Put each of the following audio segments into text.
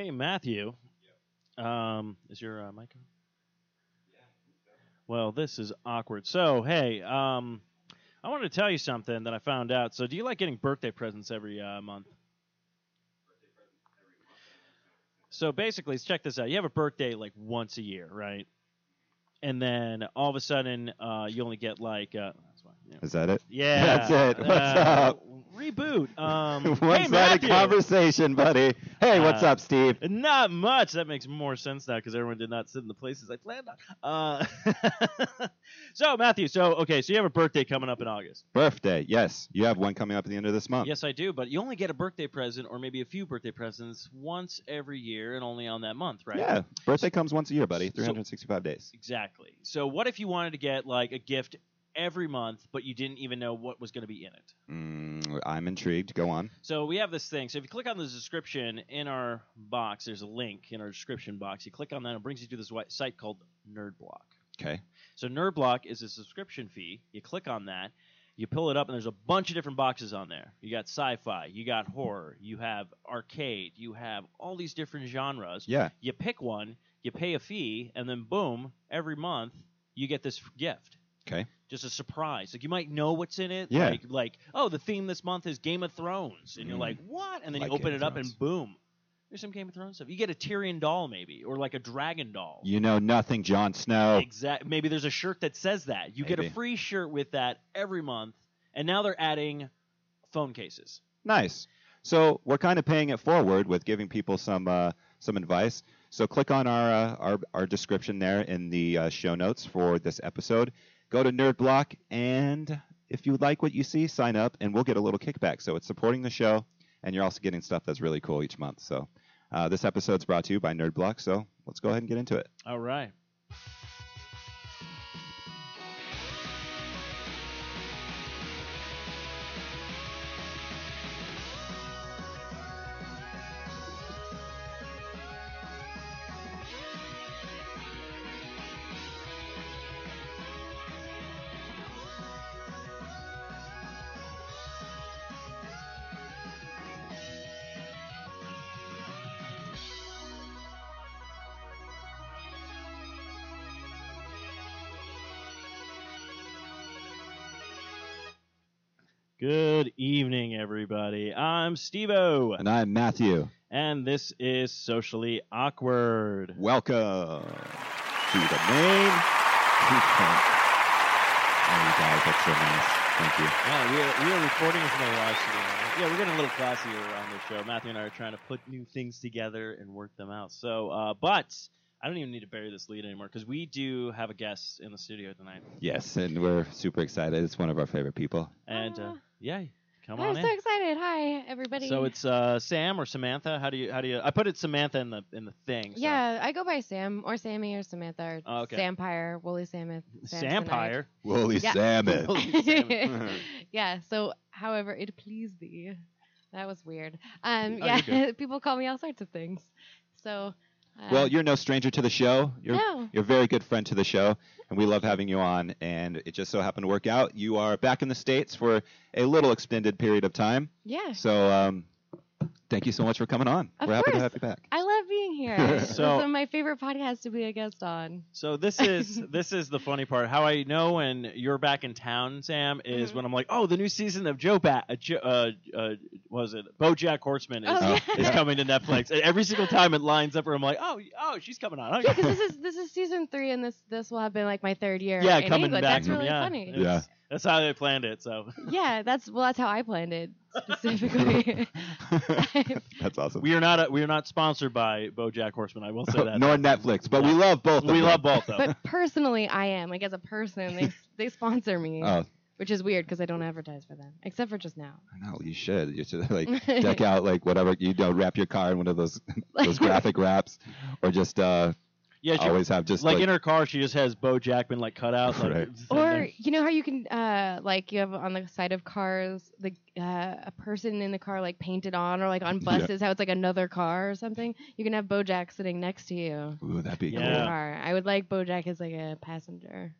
Hey, Matthew. Um, is your uh, mic on? Yeah. Well, this is awkward. So, hey, um, I wanted to tell you something that I found out. So, do you like getting birthday presents every uh, month? So basically, check this out. You have a birthday like once a year, right? And then all of a sudden, uh, you only get like uh. Is that it? Yeah, That's it. What's uh, up? Reboot. Um, hey, One-sided Matthew. conversation, buddy. Hey, what's Uh, up, Steve? Not much. That makes more sense now because everyone did not sit in the places I planned on. Uh, so Matthew, so okay, so you have a birthday coming up in August. Birthday. Yes, you have one coming up at the end of this month. Yes, I do, but you only get a birthday present or maybe a few birthday presents once every year and only on that month, right? Yeah, birthday comes once a year, buddy. So- 365 days. Exactly. So what if you wanted to get like a gift every month, but you didn't even know what was going to be in it? Mm, I'm intrigued. Go on. So we have this thing. So if you click on the description in our box, there's a link in our description box. You click on that, and it brings you to this site called NerdBlock. Okay. So NerdBlock is a subscription fee. You click on that, you pull it up, and there's a bunch of different boxes on there. You got sci-fi, you got horror, you have arcade, you have all these different genres. Yeah. You pick one, you pay a fee, and then boom, every month you get this gift. Okay. Just a surprise. Like you might know what's in it. Yeah. Like, like oh, the theme this month is Game of Thrones, and you're Mm. like, what? And then Like you open Game it up, and boom, there's some Game of Thrones stuff. You get a Tyrion doll, maybe, or like a dragon doll. You know nothing, Jon Snow. Exact. Maybe there's a shirt that says that. You get a free shirt with that every month, and now they're adding phone cases. Nice. So we're kind of paying it forward with giving people some uh, some advice. So click on our uh, our, our description there in the uh, show notes for this episode. Go to Nerd Block, and if you like what you see, sign up, and we'll get a little kickback. So it's supporting the show, and you're also getting stuff that's really cool each month. So uh, this episode's brought to you by Nerd Block. So let's go ahead and get into it. All right. I'm Stevo, And I'm Matthew. and this is Socially Awkward. Welcome to the main. Oh, you guys, that's so nice. Thank you. Yeah, we are, we are recording this in a live studio. Yeah, we're getting a little classier on the show. Matthew and I are trying to put new things together and work them out. So, uh, but I don't even need to bury this lead anymore because we do have a guest in the studio tonight. Yes, and we're super excited. It's one of our favorite people. And uh, Ah. yeah, come I'm on so in. excited. Hi, everybody. So it's uh, Sam or Samantha. How do you how do you? I put it Samantha in the in the thing. so- yeah, I go by Sam or Sammy or Samantha or Oh, okay. Sampire, Woolly Samith, Sampire. Woolly Yeah. salmon. Samsonite. yeah. So, however it please thee. That was weird. Um, Oh, yeah, you're people call me all sorts of things. So. Well, you're no stranger to the show. You're no. you're a very good friend to the show, and we love having you on. And it just so happened to work out. You are back in the states for a little extended period of time. Yeah. So um, thank you so much for coming on. Of we're happy to have you back. I love being here. So- this is my favorite podcast to be a guest on. So this is this is the funny part. How I know when you're back in town, Sam, is Mhm. when I'm like, oh, the new season of Joe Bat, uh, Jo- uh, uh, was it BoJack Horseman is, Oh, yeah. is coming to Netflix. And every single time it lines up, where I'm like, oh, oh, she's coming on. Yeah, because this is this is season three, and this this will have been like my third year. Yeah, in coming England. back That's really yeah. funny. It's- Yeah. That's how they planned it. So Yeah, that's well, that's how I planned it specifically. That's awesome. we are not a, we are not sponsored by BoJack Horseman. I will say that. Nor Netflix, but we love both. of we them. love both though. but personally, I am like as a person, they they sponsor me, Oh, which is weird because I don't advertise for them, except for just now. no, you should. You should like deck out like whatever you know, wrap your car in one of those those graphic wraps, or just uh, yeah, she, always have just like, like, in her car, she just has Bo Jackman like cut out. Like, Right. Or you know how you can uh like you have on the side of cars the uh, a person in the car like painted on or like on Yeah. buses how it's like another car or something. You can have BoJack sitting next to you ooh, that'd be in the Yeah. car. I would like BoJack as like a passenger.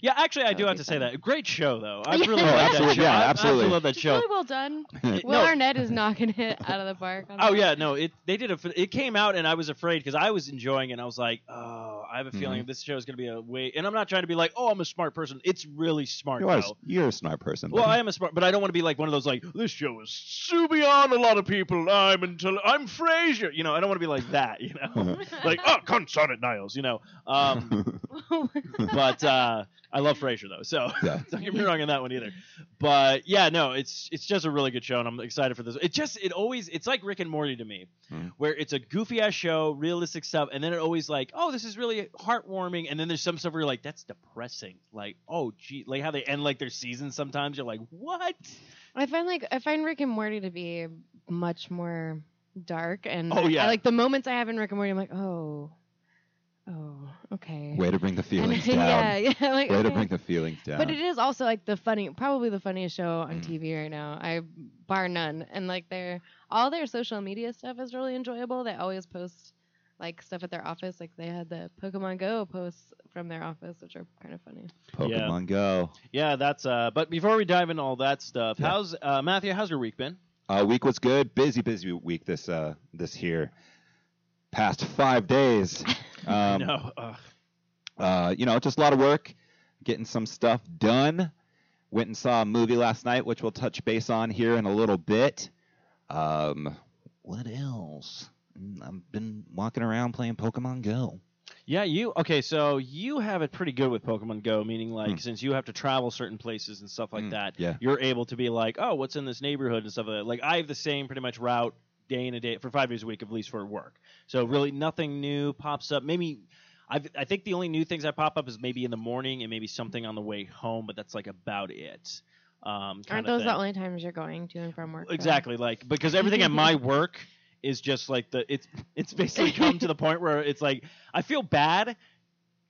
Yeah, actually, I That do have be to say fun. that. Great show, though. I Yeah. really Oh, like that show. yeah, absolutely. I absolutely. love that It's show. really well done. Will No. Arnett is knocking it out of the park. on Oh that. yeah, no, it they did a f- it came out and I was afraid because I was enjoying it. and I was like, oh, I have a feeling Mm-hmm. this show is gonna be a way. And I'm not trying to be like, oh, I'm a smart person. It's really smart. You are, though. you're a smart person. Well. I am a smart, but I don't want to be like one of those like this show is so beyond a lot of people. I'm until I'm Frasier. You know, I don't want to be like that. You know, like oh, consort it, Niles. You know, um, but uh, I love Frasier though, so Yeah. don't get me wrong on that one either. But yeah, no, it's it's just a really good show, and I'm excited for this. It just it always it's like Rick and Morty to me, Hmm. where it's a goofy ass show, realistic stuff, and then it always like oh this is really heartwarming, and then there's some stuff where you're like that's depressing, like oh gee, like how they end like their seasons. Sometimes you're like what? I find like I find Rick and Morty to be much more dark and Oh, yeah. I, like the moments I have in Rick and Morty I'm like oh oh okay Way to bring the And- feelings down. yeah yeah like Way to bring the feelings down. but it is also like the funny probably the funniest show on Mm. TV right now I bar none and like their all their social media stuff is really enjoyable they always post like stuff at their office like they had the Pokemon Go posts from their office which are kind of funny Pokemon Go. Yeah, that's uh. But before we dive into all that stuff, Yeah. how's uh, Matthew? How's your week been? Uh, week was good. Busy, busy week this uh this here. Past five days. Um, no. Uh, uh, you know, just a lot of work, getting some stuff done. Went and saw a movie last night, which we'll touch base on here in a little bit. Um, what else? Mm, I've been walking around playing Pokemon Go. Yeah, you okay? So you have it pretty good with Pokemon Go, meaning like Hmm. since you have to travel certain places and stuff like Hmm, that, yeah. you're able to be like, oh, what's in this neighborhood and stuff like that. Like I have the same pretty much route day in a day for five days a week, at least for work. So really nothing new pops up. Maybe I I think the only new things that pop up is maybe in the morning and maybe something on the way home, but that's like about it. Um, aren't those the only times you're going to and from work though? Exactly, like because everything at my work is just like the it's it's basically come to the point where it's like I feel bad.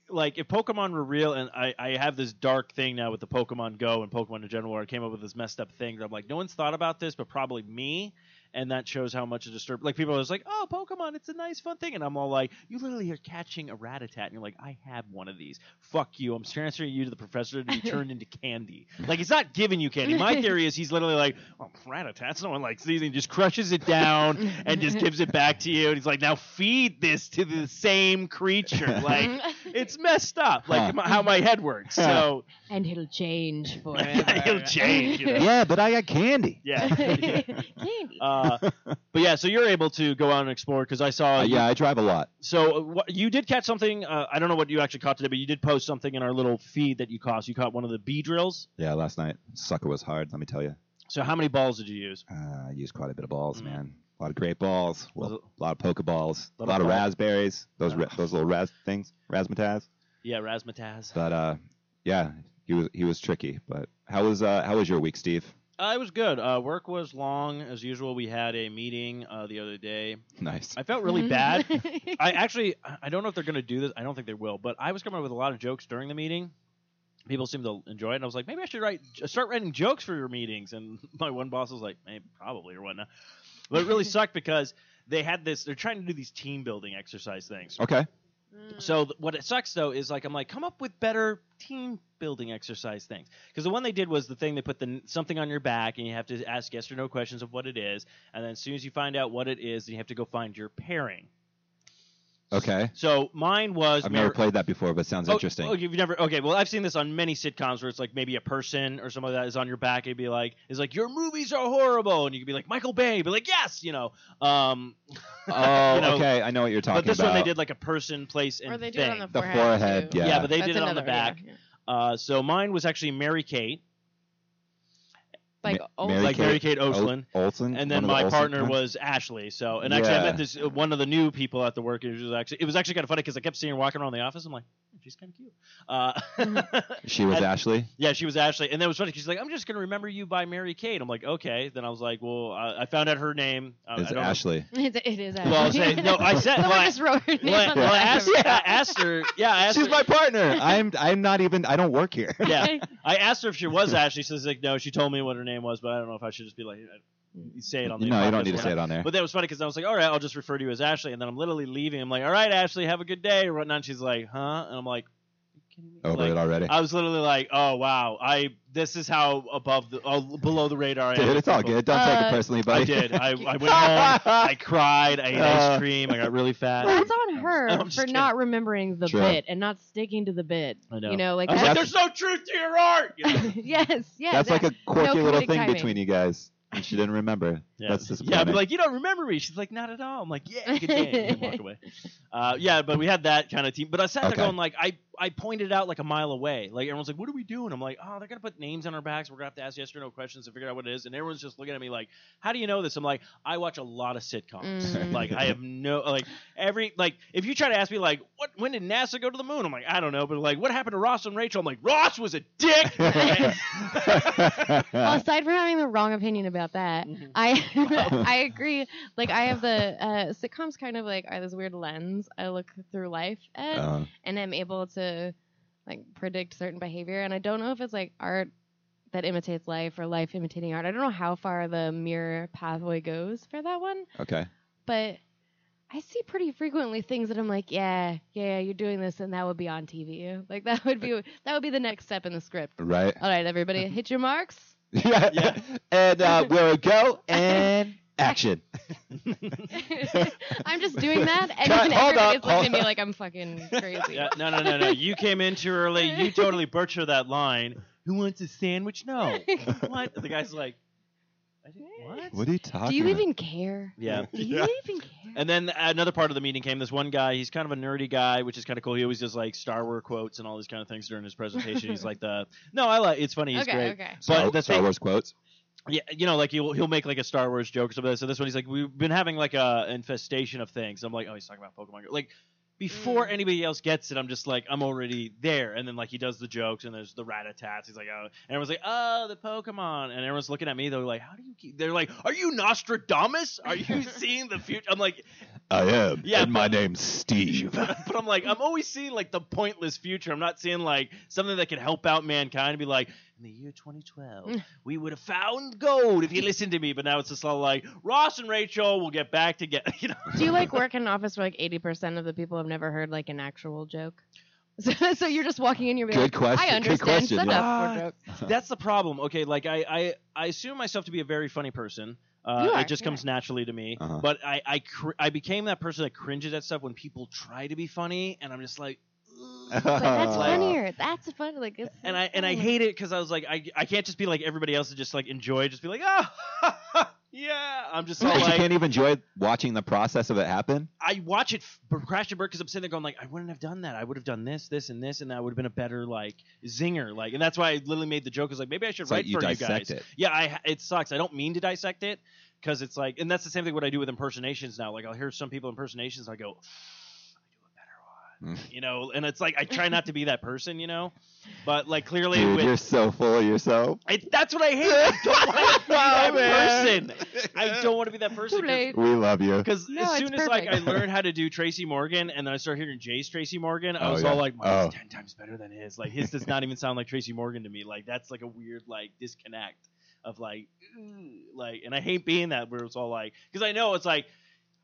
Like if Pokemon were real, and I, I have this dark thing now with the Pokemon Go and Pokemon in general, where I came up with this messed up thing that I'm like, no one's thought about this, but probably me, and that shows how much it disturbed. Like people are just like, oh, Pokemon, it's a nice fun thing, and I'm all like, you literally are catching a Rattata, and you're like, I have one of these. Fuck you, I'm transferring you to the professor to be turned into candy. Like it's not giving you candy. My theory is he's literally like, oh, Rattatas, no one likes these, and he just crushes it down and just gives it back to you, and he's like, now feed this to the same creature. Like it's messed up, like Huh. how my head works. So and he'll change forever. yeah, he'll change. You know? yeah, but I got candy. Yeah. Candy. Uh, Uh, but yeah, so you're able to go out and explore because I saw. Uh, yeah, I drive a lot. So uh, what, you did catch something. Uh, I don't know what you actually caught today, but you did post something in our little feed that you caught. You caught one of the Beedrills. Yeah, last night sucker was hard. Let me tell you. So how many balls did you use? Uh, I used quite a bit of balls, Mm. man. A lot of great balls. Was A lot of Pokeballs. A Lot of ball- raspberries. Those ra- those little raz things, razzmatazz. Yeah, razzmatazz. But uh, yeah, he was he was tricky. But how was uh how was your week, Steve? Uh, it was good. Uh, work was long as usual. We had a meeting uh, the other day. Nice. I felt really bad. I actually, I don't know if they're going to do this. I don't think they will. But I was coming up with a lot of jokes during the meeting. People seemed to enjoy it, and I was like, maybe I should write, start writing jokes for your meetings. And my one boss was like, maybe, probably or whatnot. But it really sucked because they had this. They're trying to do these team building exercise things. Okay. So mm. th- what it sucks though is like I'm like come up with better team building exercise things because the one they did was the thing they put the something on your back and you have to ask yes or no questions of what it is and then as soon as you find out what it is then you have to go find your pairing. Okay. So mine was I've Mar- never played that before, but it sounds Oh, interesting. Oh, you've never okay. Well, I've seen this on many sitcoms where it's like maybe a person or something like that is on your back. It'd be like, "Is like your movies are horrible," and you could be like Michael Bay, be like, "Yes," you know. Um, Oh, you know, okay. I know what you're talking about. but this about. one they did like a person, place, and or they do thing. it on the The forehead. forehead, too. yeah. Yeah, but they That's did it on the another- yeah, back. yeah. Uh, so mine was actually Mary Kate, Like Ma- old- Mary like Kate Mary Kate Ol- Olsen. Olsen. and then one of the my partner twins? was Ashley. So, and actually, I met this uh, one of the new people at the work. It was actually, it was actually kind of funny because I kept seeing her walking around the office. I'm like, "Hmm, she's kind of cute. Uh, She was and- Ashley. Yeah, she was Ashley, and then it was funny. 'cause She's like, "I'm just gonna remember you by Mary Kate." I'm like, "Okay." Then I was like, "Well, uh, I found out her name." Uh, Is I don't Ashley? It, it is. Ashley. Well, I was saying- no, I said- well, I- just wrote her name Well, well, I asked, of it. I asked her. Yeah, I asked She's her, my partner. I'm I'm not even. I don't work here. Yeah, I asked her if she was Ashley. She says like, no. She told me what her name was, but I don't know if I should just be like, uh, say it on the. no, you don't need to say it on there. But that was funny because I was like, all right, I'll just refer to you as Ashley, and then I'm literally leaving. I'm like, all right, Ashley, have a good day or whatnot. And she's like, huh? And I'm like. Over Like, it already. I was literally like, oh wow, I this is how above the oh, below the radar I am. Dude, with it's all good. Don't take Uh, it personally, buddy. I did. I, I went home. I cried. I ate Uh, ice cream. I got really fat. That's on her I'm just for kidding. not remembering the True. bit and not sticking to the bit. I know. You know, like I was like, there's no truth to your art. You know? yes, yes. That's like a quirky little thing timing. between you guys. And she didn't remember. Yeah. That's yeah, disappointing. I'd be like, you don't remember me? She's like, not at all. I'm like, yeah, good day. And walk away. Uh, yeah, but we had that kind of team. But I sat there Okay. going like, I, I pointed out like a mile away. Like everyone's like, what are we doing? I'm like, oh, they're gonna put names on our backs. We're gonna have to ask yes or no questions to figure out what it is. And everyone's just looking at me like, how do you know this? I'm like, I watch a lot of sitcoms. Mm. Like I have no like every like if you try to ask me like what when did NASA go to the moon? I'm like I don't know, but like what happened to Ross and Rachel? I'm like Ross was a dick. well, aside from having the wrong opinion about that, Mhm. I I agree. Like I have the uh, sitcoms kind of like are this weird lens I look through life at, Uh, and I'm able to like predict certain behavior. And I don't know if it's like art that imitates life or life imitating art. I don't know how far the mirror pathway goes for that one, okay. but I see pretty frequently things that I'm like, yeah, yeah, you're doing this, and that would be on TV. Like that would be that would be the next step in the script. Right. All right, everybody, hit your marks. Yeah. Yeah. And uh, we'll go and action. I'm just doing that, and Cut, then hold everybody's up, looking at me up. like I'm fucking crazy. Yeah, no, no, no, no. You came in too early. You totally butchered that line. Who wants a sandwich? No. what? The guy's like, I didn't- what? What are you talking Do you about? even care? Yeah. Do you Yeah. even care? And then another part of the meeting came. This one guy, he's kind of a nerdy guy, which is kind of cool. He always does like Star Wars quotes and all these kind of things during his presentation. he's like the no, I like. It's funny. He's okay, great. okay. Star, But the Star thing- Wars quotes. Yeah, you know, like he'll he'll make like a Star Wars joke or something. So this one, he's like, we've been having like a infestation of things. I'm like, oh, he's talking about Pokemon. Like before Mm. anybody else gets it, I'm just like, I'm already there. And then like he does the jokes, and there's the rat-a-tats. He's like, oh, and everyone's like, oh, the Pokemon, and everyone's looking at me. They're like, how do you keep? They're like, are you Nostradamus? Are you seeing the future? I'm like, I am. Yeah, and my name's Steve. but I'm like, I'm always seeing like the pointless future. I'm not seeing like something that can help out mankind and be like, in the year 2012, Mm. we would have found gold if you listened to me. But now it's just all like, Ross and Rachel will get back together. You know? Do you like work in an office where like 80% of the people have never heard like an actual joke? So, so you're just walking in, you're Good question. I Good understand question, setup yeah. for jokes. That's the problem. Okay, like I, I, I assume myself to be a very funny person. Uh, are, it just you comes naturally to me. Uh-huh. But I, I, cr- I became that person that cringes at stuff when people try to be funny, and I'm just like. But that's Like- funnier. That's funny. Like it's and I and I hate it because I was like I, I can't just be like everybody else and just like enjoy just be like oh yeah I'm just But you can't even enjoy watching the process of it happen. I watch it crash and burn because I'm sitting there going like I wouldn't have done that. I would have done this this and this and that would have been a better like zinger. Like and that's why I literally made the joke. Is like maybe I should write you for you guys. it. yeah I it sucks. I don't mean to dissect it because it's like and that's the same thing what I do with impersonations now. Like I'll hear some people impersonations I go I do a better one Mm. you know and it's like I try not to be that person you know but like clearly Dude, with you're so full of yourself. I, that's what I hate. I don't want to be that person. I don't want to be that person. We love you. Because No, as soon as like I learned how to do Tracy Morgan, and then I started hearing Jay's Tracy Morgan, I Oh, was yeah. all like, "Mine's Oh. ten times better than his." Like his does not even sound like Tracy Morgan to me. Like that's like a weird like disconnect of like, like, and I hate being that where it's all like, because I know it's like.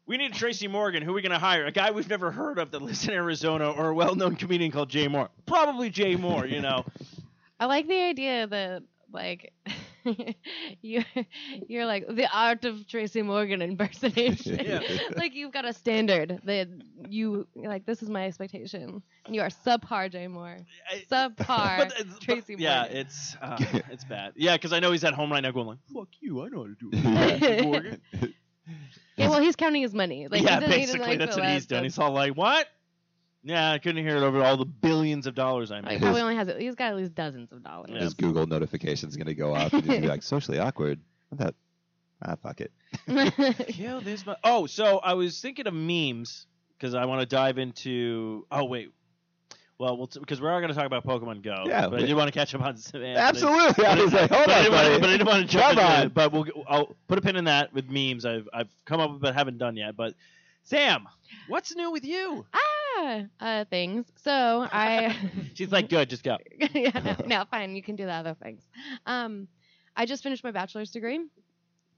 We need Tracy Morgan. Who are we going to hire? A guy we've never heard of that lives in Arizona, or a well-known comedian called Jay Mohr. Probably Jay Mohr, you know. I like the idea that like you you're like the art of Tracy Morgan impersonation. Yeah. like you've got a standard that you like. This is my expectation. And you are subpar Jay Mohr. Subpar But it's- but- Tracy Yeah, Morgan. Yeah, it's uh, it's bad. Yeah, because I know he's at home right now going like, "Fuck you, I know how to do it." Tracy Morgan. Yeah, well, he's counting his money. Like, yeah, he doesn't, he basically like, that's what out he's done. He's all like, "What?" Yeah, I couldn't hear it over all the billions of dollars I Like, made. probably only has he's got at least dozens of dollars. Yeah. His Google notification's gonna go off and he's gonna be like socially awkward. What that? Ah, fuck it. Kill this. Mu- oh, so I was thinking of memes because I want to dive into. Oh wait, well, we'll because we're all going to talk about Pokemon Go. Yeah, but I we- did want to catch up on. some- Absolutely. I was like, hold but, on, didn't wanna, buddy. but I didn't want to jump Come on. it. But we'll I'll put a pin in that with memes. I've I've come up with but haven't done yet. But Sam, what's new with you? ah, uh, things. So I. She's like, good, just go. yeah, no, no, fine. You can do the other things. Um, I just finished my bachelor's degree.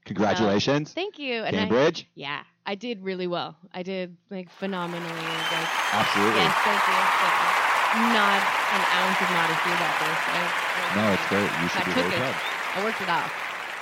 Congratulations, Thank you. And I, Cambridge. yeah, I did really well. I did like phenomenally. Like, Absolutely. yes, thank you. Thank you. Not an ounce of modesty about this. I, No, it's great. You should I be took very it. proud. I worked it off.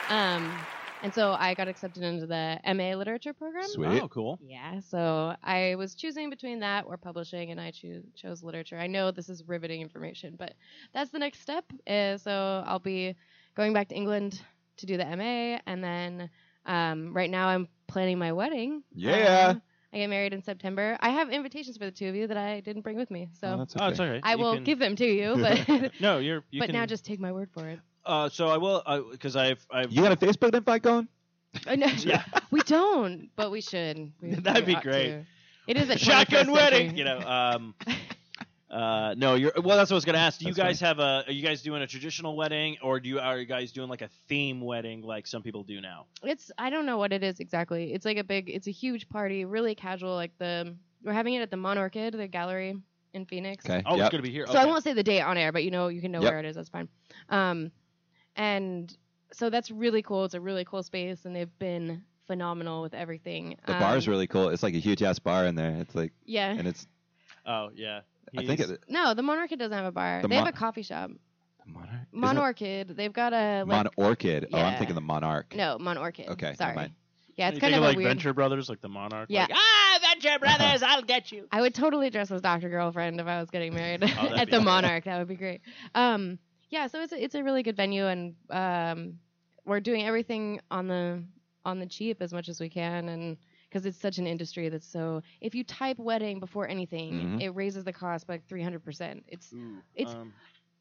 Um, and so I got accepted into the MA literature program. Sweet. Oh, cool. Yeah, so I was choosing between that or publishing, and I choo- chose literature. I know this is riveting information, but that's the next step. Uh, so I'll be going back to England to do the MA, and then um, right now I'm planning my wedding. Yeah. Uh, I get married in September. I have invitations for the two of you that I didn't bring with me, so Oh, that's Oh, it's okay. okay. I You will can- give them to you. But No, you're. You but can, now just take my word for it. Uh, so I will, because I've, I've. You got a Facebook invite going? I know. Yeah. we don't, but we should. We, That'd we be great. to. It is a shotgun wedding. You know. Um, uh, no, you're. Well, that's what I was gonna ask. Do you That's guys have a? Are you guys doing a traditional wedding, or do you are you guys doing like a theme wedding, like some people do now? It's I don't know what it is exactly. It's like a big. It's a huge party, really casual. Like the we're having it at the Monorchid, the gallery in Phoenix. Okay. Oh, yep. it's gonna be here. So I won't say the date on air, but you know you can know Yep. where it is. That's fine. Um, and so that's really cool. It's a really cool space, and they've been phenomenal with everything. The bar is really cool. It's like a huge ass bar in there. It's like, yeah. and it's. Oh yeah. I think He's- it. No, the Monorchid doesn't have a bar. The they have a coffee shop. Monarch. Isn't Monorchid. They've got a like Mon Orchid. Oh, I'm Yeah. thinking the Monarch. no Monorchid. Okay, never sorry. mind. Yeah, it's you kind think of of a like weird. Venture Brothers, like the Monarch. Yeah. Like, ah, Venture Brothers, I'll get you. I would totally dress as Doctor Girlfriend if I was getting married Oh, that'd at be the awesome. Monarch. That would be great. Um, yeah, so it's a, it's a really good venue, and um, we're doing everything on the on the cheap as much as we can, and because it's such an industry that's so. If you type wedding before anything, Mhm. it raises the cost by three hundred percent. It's Ooh, It's- um,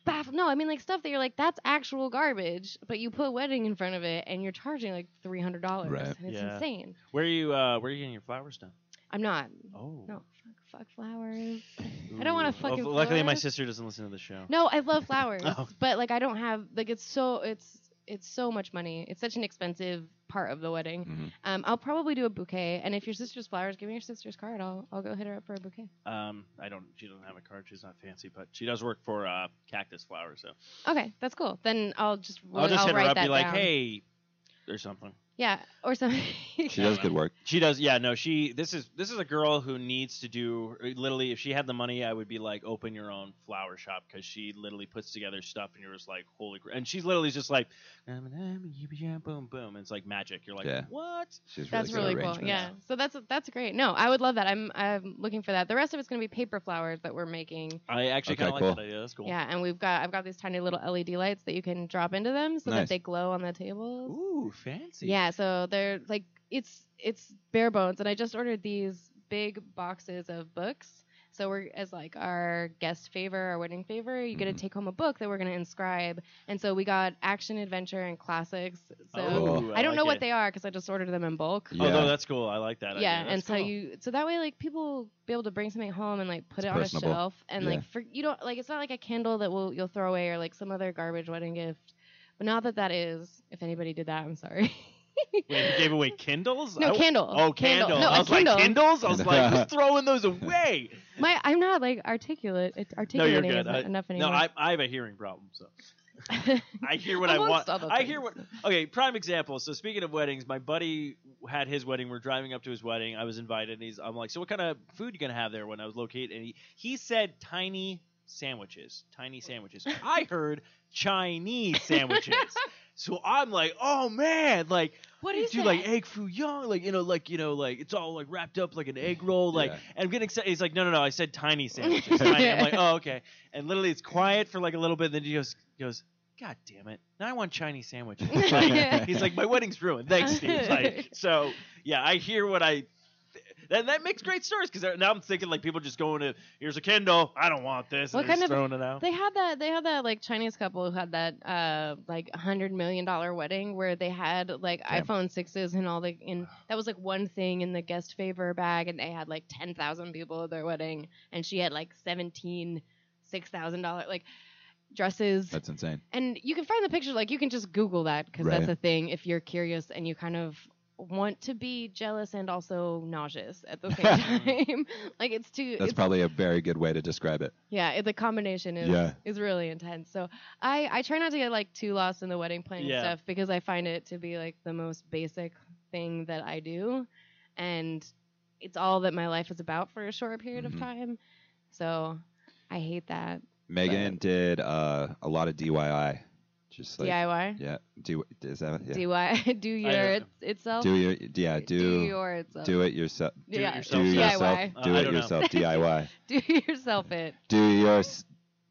baff- no, I mean like stuff that you're like that's actual garbage, but you put wedding in front of it, and you're charging like three hundred dollars, Right. and it's Yeah. insane. where are you? Uh, where are you getting your flowers done? I'm not. Oh. No, fuck, fuck flowers. I don't wanna fucking Well, luckily, my sister doesn't listen to the show. No, I love flowers, Oh. but like I don't have like it's so it's it's so much money. It's such an expensive part of the wedding. Mhm. Um, I'll probably do a bouquet, and if your sister's flowers, give me your sister's card. I'll I'll go hit her up for a bouquet. Um, I don't. She doesn't have a card. She's not fancy, but she does work for uh, Cactus Flowers. So Okay, that's cool. Then I'll just I'll just hit her write up, that be like, down. hey, or something. Yeah, or something. She does good work. She does, yeah. No, she. This is this is a girl who needs to do. Literally, if she had the money, I would be like, open your own flower shop because she literally puts together stuff, and you're just like, holy. Cr-. And she's literally just like, boom, boom. And it's like magic. You're like, Yeah. what? She's really That's good really cool. Yeah. So that's that's great. No, I would love that. I'm I'm looking for that. The rest of it's gonna be paper flowers that we're making. I actually Okay, kind of cool. like that idea. That's cool. Yeah, and we've got I've got these tiny little LED lights that you can drop into them so that they glow on the tables. Ooh, fancy. Yeah, so they're like it's it's bare bones, and I just ordered these big boxes of books. So we're as like our guest favor, our wedding favor, you get to mm-hmm. take home a book that we're gonna inscribe. And so we got action, adventure, and classics. So Oh, I don't know like what it. they are because I just ordered them in bulk. Yeah. Oh, no, that's cool. I like that. Yeah, idea. and That's so cool. you so that way like people be able to bring something home and like put It's it on personable. a shelf and Yeah. like for you don't like it's not like a candle that will you'll throw away or like some other garbage wedding gift. But not that that is. If anybody did that, I'm sorry. Wait, you gave away Kindles? No, I w- Kindle. Oh, Kindle. Kindle. No, I a was Kindle. like, Kindles? I was like, who's throwing those away? My I'm not like articulate. It, articulating good. is I- enough No. I, I have a hearing problem, so I hear what I want. other I hear what. Okay, prime example. So speaking of weddings, my buddy had his wedding. We're driving up to his wedding. I was invited, and he's. I'm like, so what kind of food you gonna have there? When I was located, and he he said tiny sandwiches, tiny sandwiches. I heard Chinese sandwiches. So I'm like, oh man, like What is do that? like egg foo young, like you know, like you know, like it's all like wrapped up like an egg roll, like. Yeah. And I'm getting excited. He's like, no, no, no. I said tiny sandwiches. tiny. I'm like, oh, okay. And literally, it's quiet for like a little bit. And then he goes, goes, God damn it! Now I want Chinese sandwiches. Like, he's like, my wedding's ruined. Thanks, Steve. Like, so yeah, I hear what I. And that makes great stories because now I'm thinking like people just going to here's a Kindle. I don't want this. What and they're kind just of- throwing it out. They had that. They had that like Chinese couple who had that uh like hundred million dollar wedding where they had like Damn. iPhone sixes and all the and that was like one thing in the guest favor bag and they had like ten thousand people at their wedding and she had like seventeen six thousand dollar like dresses That's insane. and you can find the picture like you can just Google that because Right. that's a thing if you're curious and you kind of want to be jealous and also nauseous at the same time like it's too That's it's probably a very good way to describe it. yeah, it, the combination is Yeah. is really intense. So I I try not to get like too lost in the wedding planning Yeah. stuff because I find it to be like the most basic thing that I do, and it's all that my life is about for a short period Mhm. of time. So I hate that. Megan did uh, a lot of DIY. Just like DIY. yeah, do is that yeah? DIY. Do your I- it, itself. Do your yeah do do your itself. do it yourself. Do it yeah. yourself. Do yourself. DIY. Do Uh, it don't yourself. DIY. Do yourself it. Do your s-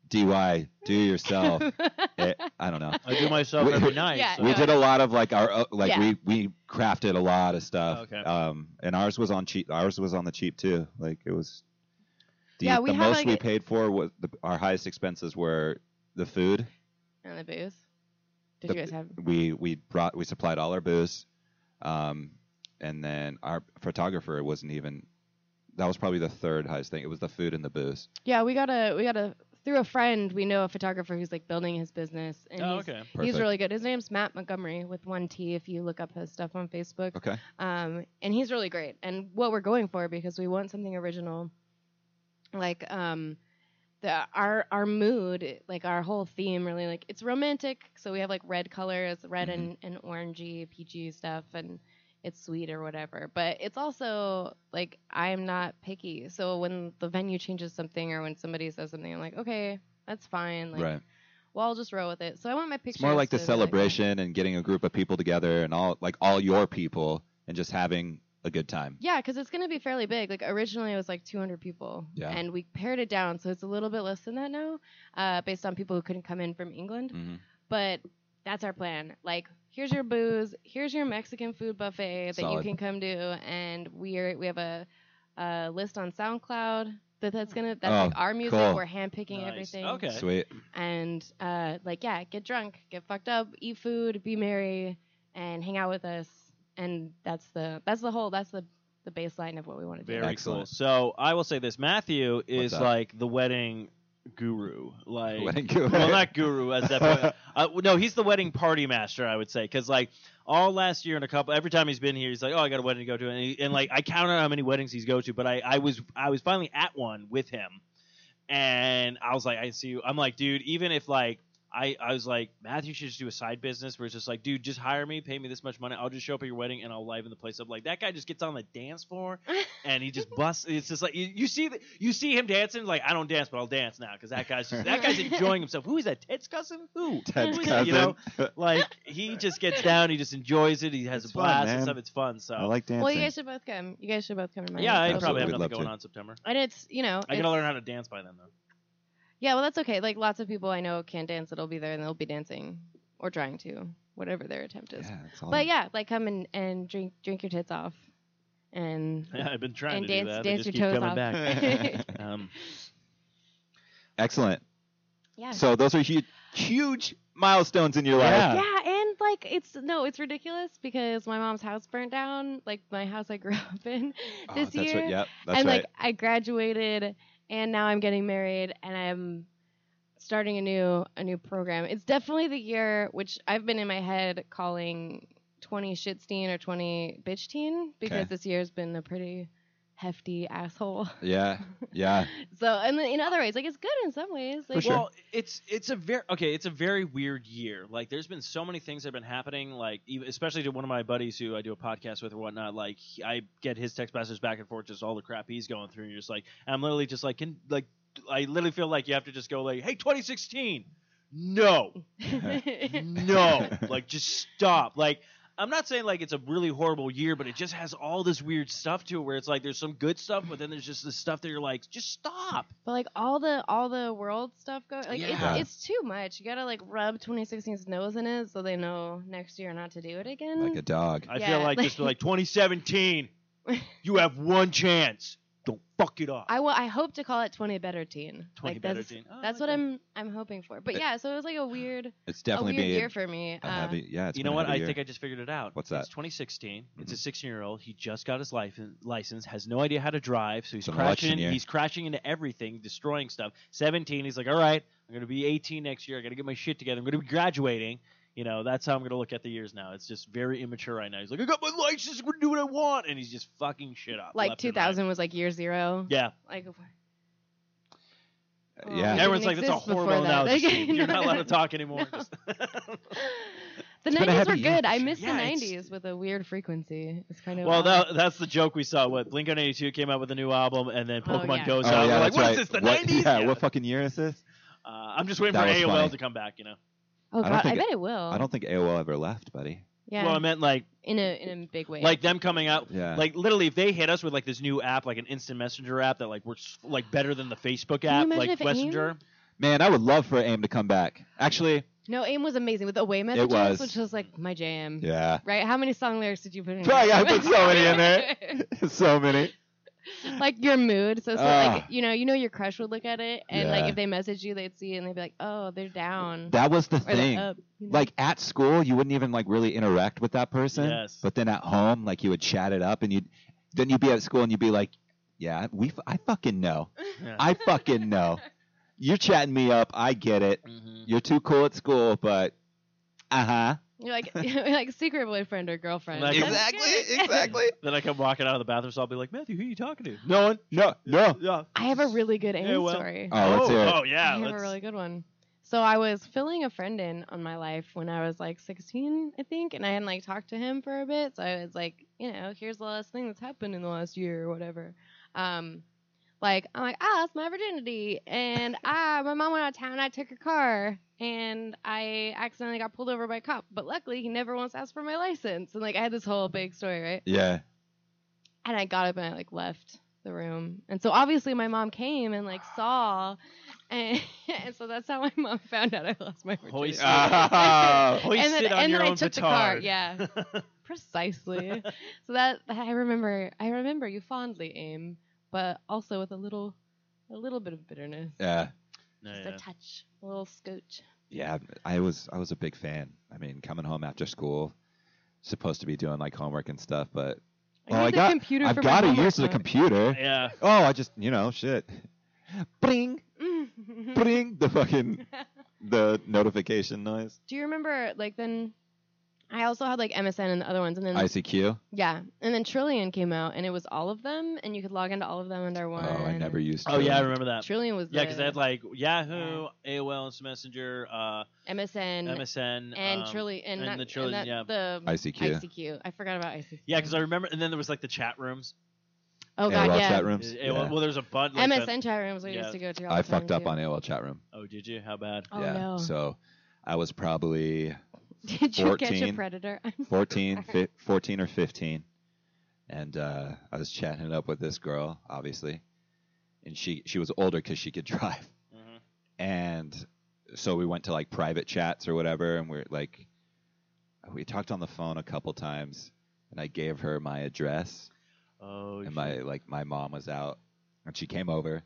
DY. Do yourself. it, I don't know. I do myself We- every night. Yeah, so- we did a lot of like our uh, like Yeah. we we crafted a lot of stuff. Okay. Um, and ours was on cheap. Ours was on the cheap too. Like it was. The, Yeah, we the most like, we a- paid for was the, our highest expenses were the food. And the booze. Did The- you guys have? We we brought we supplied all our booze, um, and then our photographer wasn't even. That was probably the third highest thing. It was the food and the booze. Yeah, we got a we got a through a friend. We know a photographer who's like building his business, and Oh, he's, okay. he's really good. His name's Matt Montgomery with one T. If you look up his stuff on Facebook, Okay. um, and he's really great. And what we're going for because we want something original, like um, the our our mood, like our whole theme, really like it's romantic. So we have like red colors, red mm-hmm. and, and orangey, peachy stuff, and it's sweet or whatever. But it's also like I'm not picky. So when the venue changes something or when somebody says something, I'm like, okay, that's fine. Like, right. well, I'll just roll with it. So I want my pictures. It's more like the celebration and getting a group of people together and all like all your people and just having a good time. Yeah, because it's going to be fairly big. Like originally, it was like 200 people, Yeah. and we pared it down, so it's a little bit less than that now, uh, based on people who couldn't come in from England. hmm But that's our plan. Like, here's your booze, here's your Mexican food buffet that Solid. you can come to, and we are we have a, a list on SoundCloud that that's gonna that's Oh, like our music. cool. We're handpicking Nice. everything. Okay. Sweet. And uh, like, yeah, get drunk, get fucked up, eat food, be merry, and hang out with us. And that's the that's the whole that's the the baseline of what we want to do. Very cool. Excellent. So I will say this: Matthew is up? like the wedding guru. Like, Wedding guru. well, not guru as that. point. uh, no, he's the wedding party master. I would say because like all last year and a couple, every time he's been here, he's like, "Oh, I got a wedding to go to," and, he, and like I counted on how many weddings he's go to, but I I was I was finally at one with him, and I was like, I see you. I'm like, dude, even if like. I, I was like, Matthew should just do a side business where it's just like, dude, just hire me, pay me this much money. I'll just show up at your wedding and I'll liven the place up. Like that guy just gets on the dance floor and he just busts. It's just like you, you see the, you see him dancing. Like I don't dance, but I'll dance now because that guy's just, that guy's enjoying himself. Who is that? Ted's cousin? Who? Ted's Who is cousin. that? You know, like he just gets down. He just enjoys it. He has It's a blast man. and stuff. It's fun. So I like dancing. well, you guys should both come. You guys should both come to my yeah, I probably have Absolutely. nothing going to. on in September. And it's you know, I gotta learn how to dance by then though. Yeah, well, that's okay. Like lots of people I know can't dance. That'll be there and they'll be dancing or trying to, whatever their attempt is. yeah, it's all But yeah, like come and, and drink drink your tits off, and Yeah, I've been trying and to dance do that. They dance just your keep toes coming off. back. Um, Excellent. yeah. So those are huge, huge milestones in your life. yeah, yeah, and like it's no, it's ridiculous because my mom's house burnt down, like my house I grew up in Oh, this that's year. Right. Yep. That's and right. like I graduated and now I'm getting married and I'm starting a new a new program. It's definitely the year which I've been in my head calling 20 shitsteen or 20 bitch teen because Okay. this year's been a pretty hefty asshole. yeah. Yeah. So and then in other ways, like it's good in some ways. Like sure. Well, it's it's a very okay. It's a very weird year. Like, there's been so many things that have been happening. Like, even, especially to one of my buddies who I do a podcast with or whatnot. Like, I get his text messages back and forth, just all the crap he's going through. And you're just like, and I'm literally just like, can like, I literally feel like you have to just go like, hey, 2016, no, no, like just stop. Like, I'm not saying like it's a really horrible year, but it just has all this weird stuff to it where it's like there's some good stuff, but then there's just this stuff that you're like, just stop. But like all the all the world stuff go like Yeah. it's it's too much. You gotta like rub 2016's nose in it so they know next year not to do it again. Like a dog. I Yeah, feel like like- just like 2017. you have one chance. Don't fuck it up. I will. I hope to call it 20 better teen. 20 like better that's, teen. Oh, that's like what that. I'm I'm hoping for. But yeah, so it was like a weird It's definitely a weird year for me. a Uh, heavy. Yeah. It's you know what? I year. think I just figured it out. What's that? It's that? 2016. It's Mhm. a 16 year old. He just got his life license. Has no idea how to drive, so he's It's crashing. He's crashing into everything, destroying stuff. 17. He's like, all right, I'm gonna be 18 next year. I gotta get my shit together. I'm gonna be graduating. You know, that's how I'm gonna look at the years now. It's just very immature right now. He's like, I got my license. I'm gonna do what I want, and he's just fucking shit up. like left right. 2000 was like year zero. Yeah, Like yeah. Oh, It didn't everyone's like, that's a horrible that. analogy. You're not allowed to talk anymore. No. Just- The It's been a 90s were heavy year good. I sure. miss Yeah, the it's- 90s with a weird frequency. It's kind of Well, that, that's the joke we saw. What Blink 182 came out with a new album, and then Oh, Pokemon yeah. goes Oh out. yeah, We're like, that's what right. is this? The what, 90s? Yeah, what fucking year is this? Uh, I'm just waiting That for AOL funny. to come back. You know. Oh I don't god, I, think bet it- it will. I don't think AOL ever left, buddy. Yeah, Well, I meant like in a in a big way. like them coming out. Yeah. Like literally, if they hit us with like this new app, like an instant messenger app that like works like better than the Facebook app, like if AIM- Messenger. Man, I would love for AIM to come back. Actually, no, AIM was amazing with away messages, was. which was like my jam. yeah. Right? How many song lyrics did you put in? Probably I put so many in there. so many. like your mood. So, so Ah. like you know, you know your crush would look at it, and like if they message you, they'd see it and they'd be like, oh, they're down. That was the or thing. up. you know? Like at school, you wouldn't even like really interact with that person. Yes. But then at home, like you would chat it up, and you'd then you'd be at school and you'd be like, "Yeah, we, f- I fucking know, Yeah. I fucking know. You're chatting me up. I get it. Mhm. You're too cool at school, but uh huh. You're like you're like secret boyfriend or girlfriend. Like- Exactly, exactly. Then I come walking out of the bathroom, so I'll be like, Matthew, who are you talking to? No one. No, no. Yeah. I have a really good AIM Yeah, well- story. Oh, let's hear it. oh yeah. I have let's- a really good one. So I was filling a friend in on my life when I was like 16, I think, and I hadn't like talked to him for a bit. So I was like, you know, here's the last thing that's happened in the last year or whatever. Um, like I'm like, I lost my virginity, and I my mom went out of town. I took her car, and I accidentally got pulled over by a cop. But luckily, he never once asked for my license, and like I had this whole big story, right? Yeah. and I got up and I like left the room. And so obviously my mom came and like saw, and, and so that's how my mom found out I lost my virginity. Hoist, Ah. hoist and then, it on and your then I own took the car. Yeah, precisely. so that I remember. I remember you fondly, aim, but also with a little, a little bit of bitterness, Yeah. Yeah, just yeah. a touch, a little scotch. Yeah, I was I was a big fan. I mean, coming home after school, supposed to be doing like homework and stuff, but I oh, I got computer I've got to use the computer. Yeah. Oh, I just you know shit. Bring, bring the fucking the notification noise. Do you remember like then? I also had like MSN and the other ones, and then ICQ. Yeah, and then Trillian came out, and it was all of them, and you could log into all of them under one. Oh, I never used. Oh yeah, I remember that. Trillian was Yeah, because they had like Yahoo, AOL Instant Messenger, uh, MSN MSN, and um, Trillian and, and not, the Trillian, and yeah. the ICQ. ICQ. I forgot about ICQ. Yeah, because I remember, and then there was like the chat rooms. oh god, yeah. chat rooms. Uh, Yeah. Well, there's a bunch. Like MSN that- chat rooms we yeah. used to go to. All I the time, fucked up too. on AOL chat room. Oh, did you? How bad? Oh yeah. no! So I was probably Did you catch a 14. predator? I'm 14, sorry. fi- 14 or 15. And uh, I was chatting it up with this girl, obviously. And she, she was older because she could drive. Mhm. And so we went to like private chats or whatever. And we're like, we talked on the phone a couple times. And I gave her my address. Oh, and my like my mom was out. And she came over.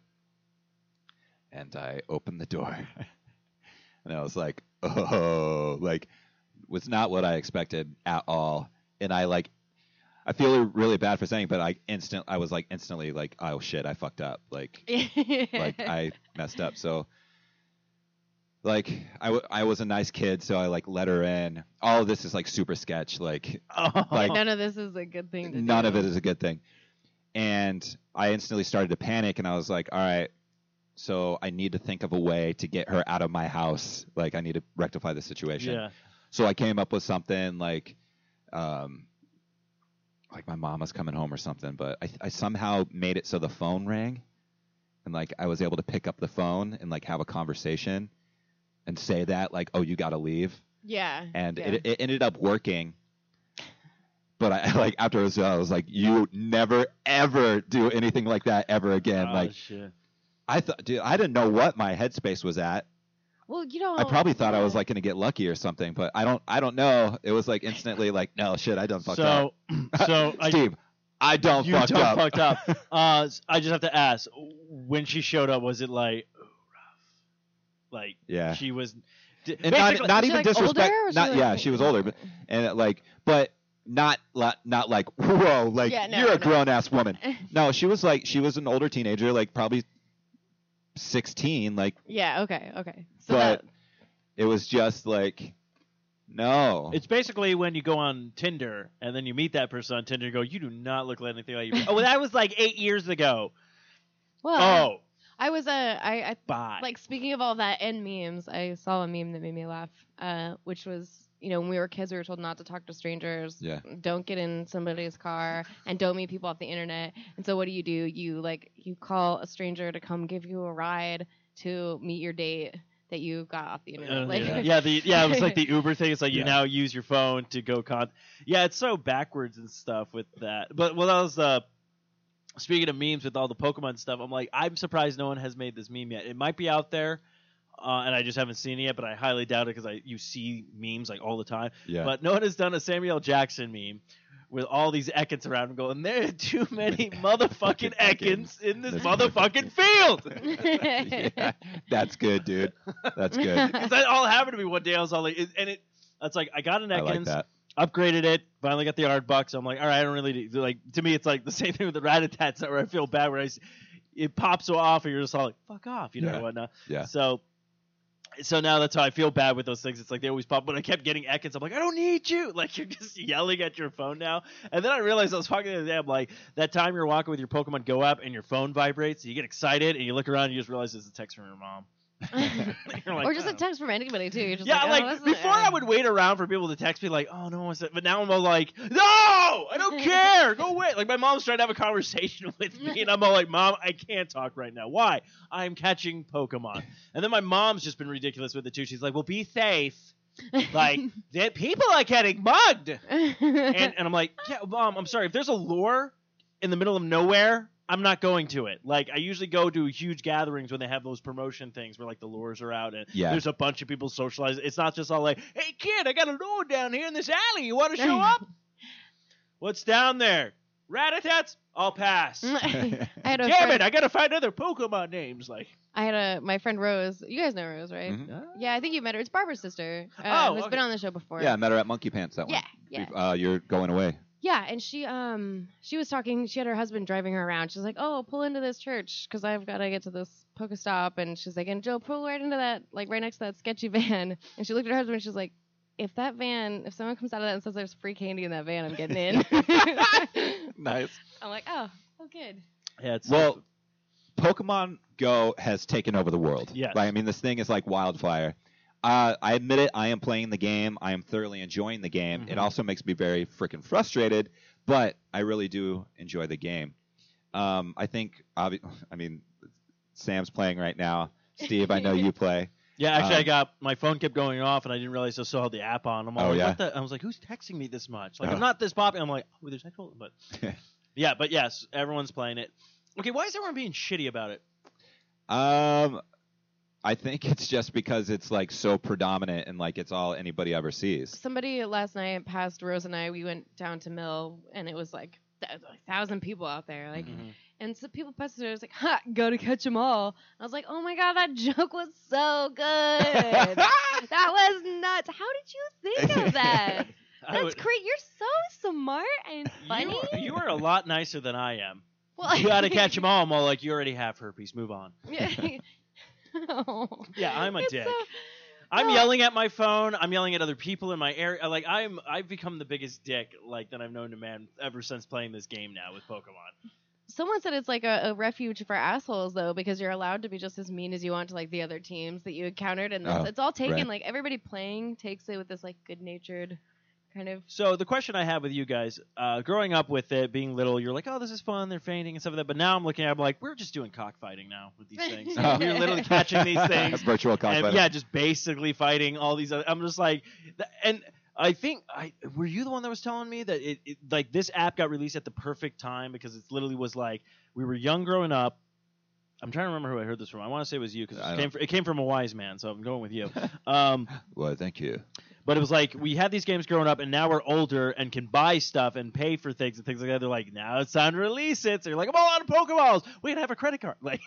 And I opened the door. and I was like, oh, like, was not what I expected at all. And I like, I feel really bad for saying, but I instant, I was like instantly like, oh shit, I fucked up. Like, like I messed up. So, like, I, w- I was a nice kid, so I like let her in. All of this is like super sketch. Like, oh. like- None of this is a good thing. To none do. of it is a good thing. And I instantly started to panic, and I was like, all right, so I need to think of a way to get her out of my house. Like, I need to rectify the situation. yeah. So I came up with something like, um, like my mom was coming home or something, but I, I somehow made it so the phone rang, and like I was able to pick up the phone and like have a conversation, and say that like, oh, you got to leave, Yeah. and yeah. it, it ended up working. But I like after it was done, I was like, you never ever do anything like that ever again. oh, like shit. I thought, dude, I didn't know what my headspace was at. Well, you know. I probably thought I was like gonna get lucky or something, but I don't. I don't know. It was like instantly like, no shit, I done fucked So, up. so Steve, I don't you fucked done up. fucked up. uh, s- I just have to ask, when she showed up, was it like, ooh, rough? Like yeah, she was. d- and not, not even like, disrespect. older, or was Not she, yeah, she was older, but and like, but not not like whoa, like Yeah, no, you're a no. grown ass woman. No, she was like she was an older teenager, like probably sixteen. Like yeah. Okay. Okay. So But- that, it was just like, no. It's basically when you go on Tinder and then you meet that person on Tinder and go, you do not look like anything like you. oh, that was like eight years ago. well, Oh, I was a I, I bye. like speaking of all that and memes, I saw a meme that made me laugh, uh, which was you know, when we were kids, we were told not to talk to strangers. Yeah. Don't get in somebody's car and don't meet people off the internet. And so what do you do? You like you call a stranger to come give you a ride to meet your date that you got off the internet. Uh, like, yeah. yeah, the yeah, it was like the Uber thing. It's like you Yeah. now use your phone to go con. Yeah, it's so backwards and stuff with that. But what else? Uh, speaking of memes with all the Pokemon stuff, I'm like, I'm surprised no one has made this meme yet. It might be out there, uh, and I just haven't seen it yet. But I highly doubt it because I you see memes like all the time. Yeah. But no one has done a Samuel Jackson meme. With all these Ekans around and going, there are too many motherfucking Ekans in this This motherfucking field. yeah, that's good, dude. That's good. Because that all happened to me one day. I was all like, and it, it's like I got an I like Ekans, that. upgraded it, finally got the art bucks. I'm like, all right, I don't really do, like. To me, it's like the same thing with the Rattatas, where I feel bad where I, it pops so off, and you're just all like, fuck off, you know, Yeah. and whatnot. Yeah. So, so now that's how I feel bad with those things. It's like they always pop, but I kept getting Ekans. I'm like, I don't need you. Like you're just yelling at your phone now. And then I realized I was talking the other day. I'm like, that time you're walking with your Pokemon Go app and your phone vibrates, you get excited and you look around, and you just realize it's a text from your mom. Like, or just "Oh." a text from anybody too. You're just yeah, like, oh, like, oh, that's before I would wait around for people to text me like, oh no one but now I'm all like, no, I don't care, go away. Like my mom's trying to have a conversation with me, and I'm all like, mom, I can't talk right now. Why? I'm catching Pokemon. And then my mom's just been ridiculous with it too. She's like, well, be safe. Like that people are getting mugged, and and I'm like, yeah, mom, I'm sorry. If there's a lure in the middle of nowhere. I'm not going to it. Like I usually go to huge gatherings when they have those promotion things where like the lures are out and Yeah. there's a bunch of people socializing. It's not just all like, "Hey kid, I got a lure down here in this alley. You want to show up? What's down there? Rattatas? I'll pass. I had a Damn friend, it! I gotta find other Pokemon names. Like, I had a my friend Rose. You guys know Rose, right? Mhm. Yeah, I think you met her. It's Barbara's sister. Uh, Oh, who's okay. been on the show before. Yeah, I met her at Monkey Pants. That yeah, one. yeah. We've- Uh, you're going away. Yeah, and she um she was talking. She had her husband driving her around. She's like, "Oh, pull into this church because I've got to get to this Pokestop." And she's like, "And Joe, pull right into that, like right next to that sketchy van." And she looked at her husband. and She's like, "If that van, if someone comes out of that and says there's free candy in that van, I'm getting in." Nice. I'm like, "Oh, oh, good." yeah, it's Well, Pokemon Go has taken over the world. Yes. Like, I mean, this thing is like wildfire. Uh, I admit it. I am playing the game. I am thoroughly enjoying the game. It Mhm. also makes me very freaking frustrated, but I really do enjoy the game. Um, I think, obvi- I mean, Sam's playing right now. Steve, I know you play. yeah. Actually, I um, got my phone kept going off, and I didn't realize I still had the app on. I'm all Oh, like, yeah? what the? I was like, who's texting me this much? Like, Oh. I'm not this popular. I'm like, oh, there's actual, but yeah, but yes, everyone's playing it. Okay, why is everyone being shitty about it? Um, I think it's just because it's like so predominant and like it's all anybody ever sees. Somebody last night passed Rose and I. We went down to Mill, and it was like a thousand people out there. Like, Mhm. And so people posted it. It was like, "Ha, gotta catch them all." I was like, "Oh my god, that joke was so good. that was nuts. How did you think of that? That's would- great. You're so smart and funny." You, you are a lot nicer than I am. well, You gotta catch them all. I'm all like, you already have herpes. Move on. Yeah. Oh. Yeah, I'm a dick. so- I'm No. yelling at my phone. I'm yelling at other people in my area. Like I'm, I've become the biggest dick like that I've known to man ever since playing this game now with Pokemon. Someone said it's like a, a refuge for assholes though, because you're allowed to be just as mean as you want to like the other teams that you encountered, and it's, Oh, it's all taken right. like everybody playing takes it with this like good-natured kind of. So the question I have with you guys, uh, growing up with it, being little, you're like, oh, this is fun. They're fainting and stuff like that. But now I'm looking at, it, I'm like, we're just doing cockfighting now with these things. Oh. We're literally catching these things. Virtual and cockfighting. yeah, just basically fighting all these. Other, I'm just like, and I think I were you the one that was telling me that it, it like this app got released at the perfect time because it literally was like we were young growing up. I'm trying to remember who I heard this from. I want to say it was you because I it came, fr- it came from a wise man, so I'm going with you. Um, Well, thank you. But it was like we had these games growing up, and now we're older and can buy stuff and pay for things and things like that. They're like, now it's time to release it. So you're like, I'm all out of Pokeballs. We can have a credit card. Like,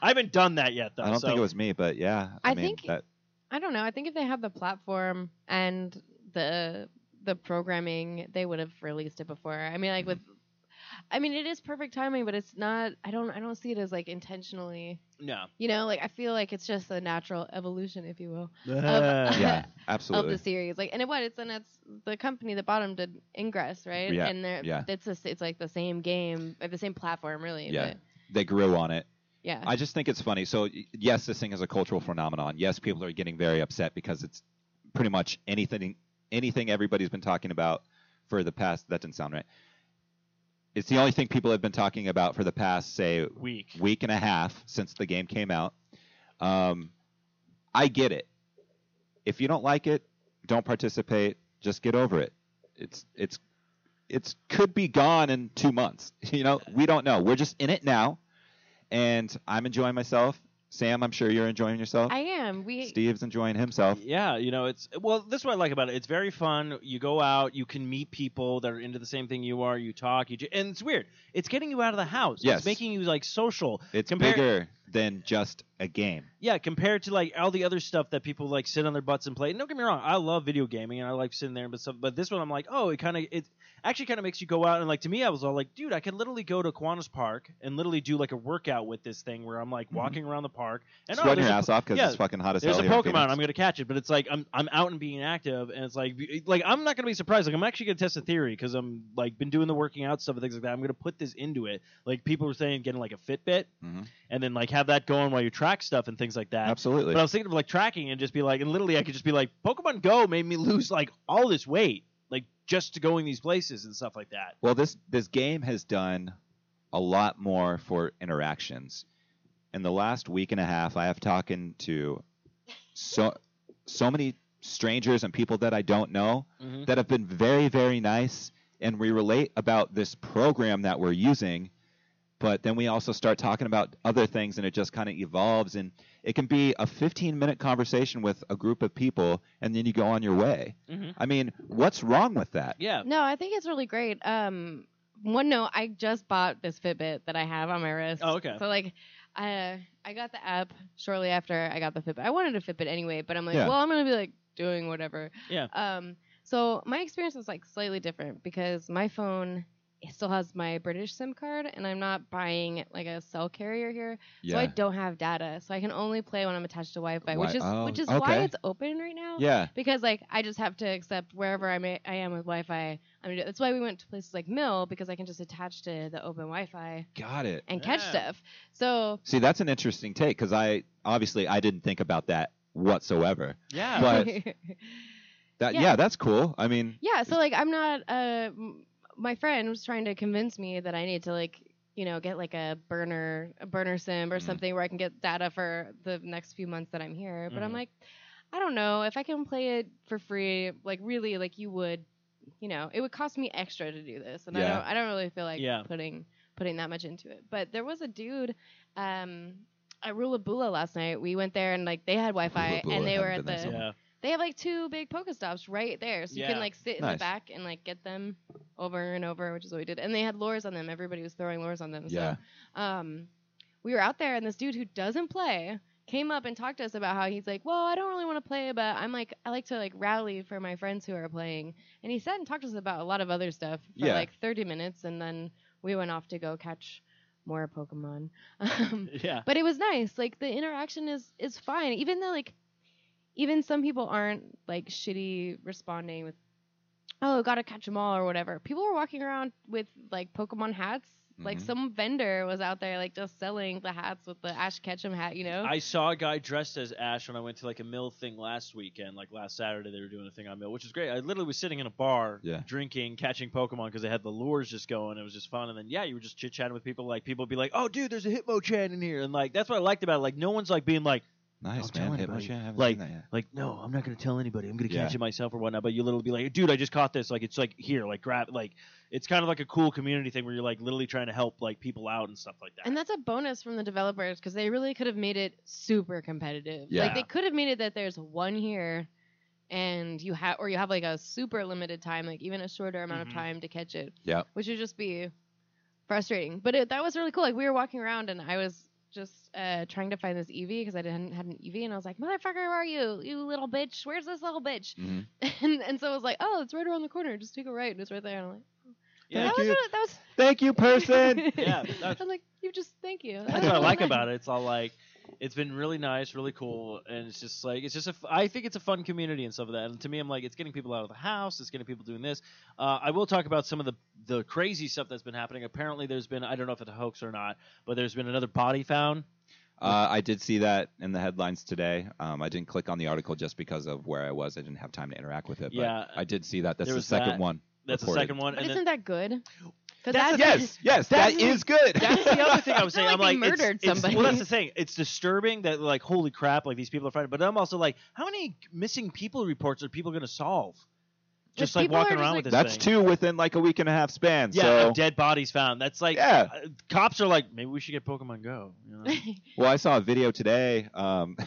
I haven't done that yet though. I don't so- think it was me, but yeah. I, I mean, think- that, I don't know. I think if they had the platform and the the programming, they would have released it before. I mean, like with, I mean, it is perfect timing, but it's not. I don't. I don't see it as like intentionally. no. You know, like I feel like it's just a natural evolution, if you will, yeah, absolutely. of the series. Like, and it what? It's and it's the company that bottom did Ingress, right? Yeah, And they're yeah. it's a, it's like the same game, or the same platform, really. Yeah. But They grew on it. yeah. I just think it's funny. So yes, this thing is a cultural phenomenon. Yes, people are getting very upset because it's pretty much anything anything everybody's been talking about for the past. That didn't sound right. It's the only thing people have been talking about for the past, say, Week. week and a half since the game came out. Um, I get it. If you don't like it, don't participate. Just get over it. It's it's it's could be gone in two months. You know, we don't know. We're just in it now, and I'm enjoying myself. Sam, I'm sure you're enjoying yourself. I am. We Steve's enjoying himself. Yeah, you know, it's well. This is what I like about it. It's very fun. You go out, you can meet people that are into the same thing you are. You talk, you j- and it's weird. It's getting you out of the house. Yes. it's making you like social. It's Compare- bigger than just a game. Yeah, compared to like all the other stuff that people like sit on their butts and play. And don't get me wrong, I love video gaming and I like sitting there, but stuff. But this one, I'm like, oh, it kind of it actually kind of makes you go out and like to me, I was all like, dude, I could literally go to Kiwanis Park and literally do like a workout with this thing where I'm like Mhm. walking around the park and oh, Sweating there's your a- ass off because yeah, it's fucking hot as There's hell a Pokemon. I'm gonna catch it, but it's like I'm I'm out and being active, and it's like like I'm not gonna be surprised. Like I'm actually gonna test a theory because I'm like been doing the working out stuff and things like that. I'm gonna put this into it. Like people were saying, getting like a Fitbit, Mhm. and then like have that going while you track stuff and things like that. Absolutely. But I was thinking of like tracking and just be like, and literally I could just be like, Pokemon Go made me lose like all this weight, just to going these places and stuff like that. Well, this this game has done a lot more for interactions. In the last week and a half, I have talking to so so many strangers and people that I don't know Mhm. that have been very very nice, and we relate about this program that we're using. But then we also start talking about other things, and it just kind of evolves. And it can be a 15 minute conversation with a group of people, and then you go on your way. Mhm. I mean, what's wrong with that? Yeah. no, I think it's really great. Um, one note, I just bought this Fitbit that I have on my wrist. Oh, okay. So like, I I got the app shortly after I got the Fitbit. I wanted a Fitbit anyway, but I'm like, Yeah. well, I'm gonna be like doing whatever. Yeah. Um, so my experience was like slightly different because my phone it still has my British SIM card, and I'm not buying like a cell carrier here, so I don't have data. So I can only play when I'm attached to Wi-Fi, which is oh, which is okay. why it's open right now. Yeah. Because like I just have to accept wherever I may, I am with Wi-Fi. I mean that's why we went to places like Mill because I can just attach to the open Wi-Fi Got it. and catch Yeah. stuff. So See, that's an interesting take because I obviously I didn't think about that whatsoever. Yeah. But- That yeah, Yeah. that's cool. I mean, yeah, so like I'm not. Uh, m- my friend was trying to convince me that I need to like you know get like a burner a burner sim or Mhm. something where I can get data for the next few months that I'm here. But I'm Mhm. like, I don't know if I can play it for free, like really like you would. You know, it would cost me extra to do this, and I don't. I don't really feel like Yeah. putting putting that much into it. But there was a dude. Um, at Rula Bula last night, we went there and like they had Wi-Fi Rula Bula, and they were at been there the yeah. They have like two big Pokestops right there, so you Yeah. can like sit in Nice. the back and like get them over and over, which is what we did. And they had lures on them. Everybody was throwing lures on them. Yeah. So, um, we were out there, and this dude who doesn't play came up and talked to us about how he's like, well, I don't really want to play, but I'm like, I like to like rally for my friends who are playing. And he sat and talked to us about a lot of other stuff for Yeah. like 30 minutes, and then we went off to go catch more Pokemon. Um, Yeah. but it was nice. Like the interaction is is fine, even though like even some people aren't like shitty responding with oh gotta catch them all or whatever. People were walking around with like Pokemon hats. Like Mhm. some vendor was out there like just selling the hats with the Ash Ketchum hat, you know. I saw a guy dressed as Ash when I went to like a mill thing last weekend. Like last Saturday, they were doing a thing on mill, which is great. I literally was sitting in a bar, Yeah. drinking, catching Pokemon because they had the lures just going. It was just fun. And then yeah, you were just chit chatting with people. Like people would be like, "Oh, dude, there's a Hitmonchan in here," and like that's what I liked about it. Like no one's like being like, nice Don't tell man. anybody. Hitmonchan, I haven't Like- seen that yet. like no, I'm not gonna tell anybody. I'm gonna Yeah. catch it myself or whatnot. But you literally be like, "Dude, I just caught this." Like it's like here, like grab, like it's kind of like a cool community thing where you're like literally trying to help like people out and stuff like that. and that's a bonus from the developers because they really could have made it super competitive. Yeah. Like they could have made it that there's one here, and you have or you have like a super limited time, like even a shorter amount Mhm. of time to catch it. Yeah. Which would just be frustrating. But it, that was really cool. Like we were walking around and I was just uh, trying to find this Eevee because I didn't had an Eevee and I was like, motherfucker, where are you? You little bitch. Where's this little bitch? Mhm. And and so I was like, oh, it's right around the corner. Just take a right and it's right there. And I'm like, yeah, that was you. really- that was Thank you, person. Yeah, I'm like, you just thank you. That's what I like about it. It's all like, it's been really nice, really cool, and it's just like it's just a. f- I think it's a fun community and stuff of that. And to me, I'm like, it's getting people out of the house. It's getting people doing this. Uh, I will talk about some of the the crazy stuff that's been happening. Apparently, there's been I don't know if it's a hoax or not, but there's been another body found. Uh, I did see that in the headlines today. Um, I didn't click on the article just because of where I was. I didn't have time to interact with it. But Yeah. I did see that. That's the second that. one. That's the second one. But and isn't then, that good? 'Cause That's the- Yes, yes, That's that good. That's the other thing I was It's not saying. I'm like like, they it's- murdered it's- somebody. well, that's the thing. It's disturbing that like, holy crap, like these people are fighting. But I'm also like, how many missing people reports are people going to solve? Just like walking around like- with this That's thing. two within like a week and a half span. Yeah, so of dead bodies found. That's like, Yeah. uh, cops are like, maybe we should get Pokemon Go. You know? Well, I saw a video today. Um,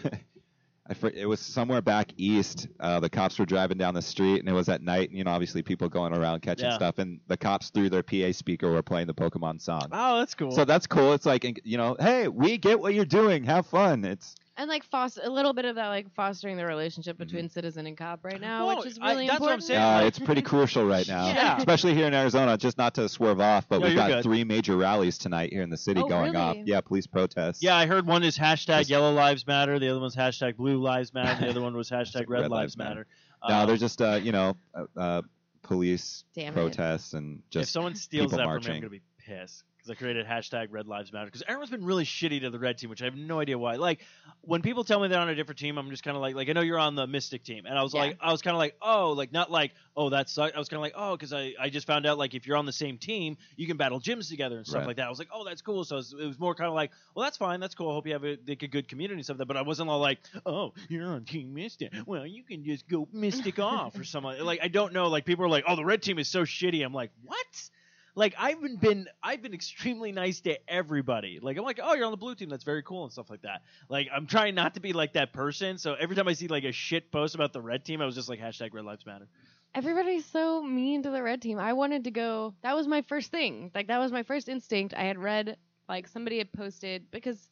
I fr- it was somewhere back east. Uh, the cops were driving down the street, and it was at night. And, you know, obviously people going around catching Yeah. stuff, and the cops through their PA speaker were playing the Pokemon song. oh, that's cool. So that's cool. It's like, you know, hey, we get what you're doing. Have fun. It's and like foster a little bit of that like fostering the relationship between citizen and cop right now, Well, which is I- really that's what I'm important. saying, uh, it's pretty crucial right now, Yeah. especially here in Arizona. Just not to swerve off, but No, we've got good. three major rallies tonight here in the city Oh, going really? off. Yeah, police protests. yeah, I heard one is hashtag Just- Yellow Lives Matter. The other one's hashtag Blue Lives Matter. The other one was hashtag Red, Red Lives Lives Matter. No, Um, they're just uh, you know, uh, uh, police Damn it. protests and if someone steals people that marching. from me, I'm gonna be pissed because I created hashtag Red Lives Matter. Because everyone's been really shitty to the red team, which I have no idea why. Like when people tell me they're on a different team, I'm just kind of like, like I know you're on the Mystic team, and I was Yeah. like, I was kind of like, oh, like not like, oh, that sucks. I was kind of like, oh, because I, I just found out like if you're on the same team, you can battle gyms together and stuff Right. like that. I was like, oh, that's cool. So it was, it was more kind of like, well, that's fine, that's cool. I hope you have a, like a good community and stuff. Like that. But I wasn't all like, oh, you're on Team Mystic. Well, you can just go Mystic off or something. Like I don't know. Like people are like, oh, the red team is so shitty. I'm like, what? Like I've been, I've been extremely nice to everybody. Like I'm like, oh, you're on the blue team. That's very cool and stuff like that. Like I'm trying not to be like that person. So every time I see like a shit post about the red team, I was just like hashtag Red Lives Matter. Everybody's so mean to the red team. I wanted to go. That was my first thing. Like that was my first instinct. I had read like somebody had posted because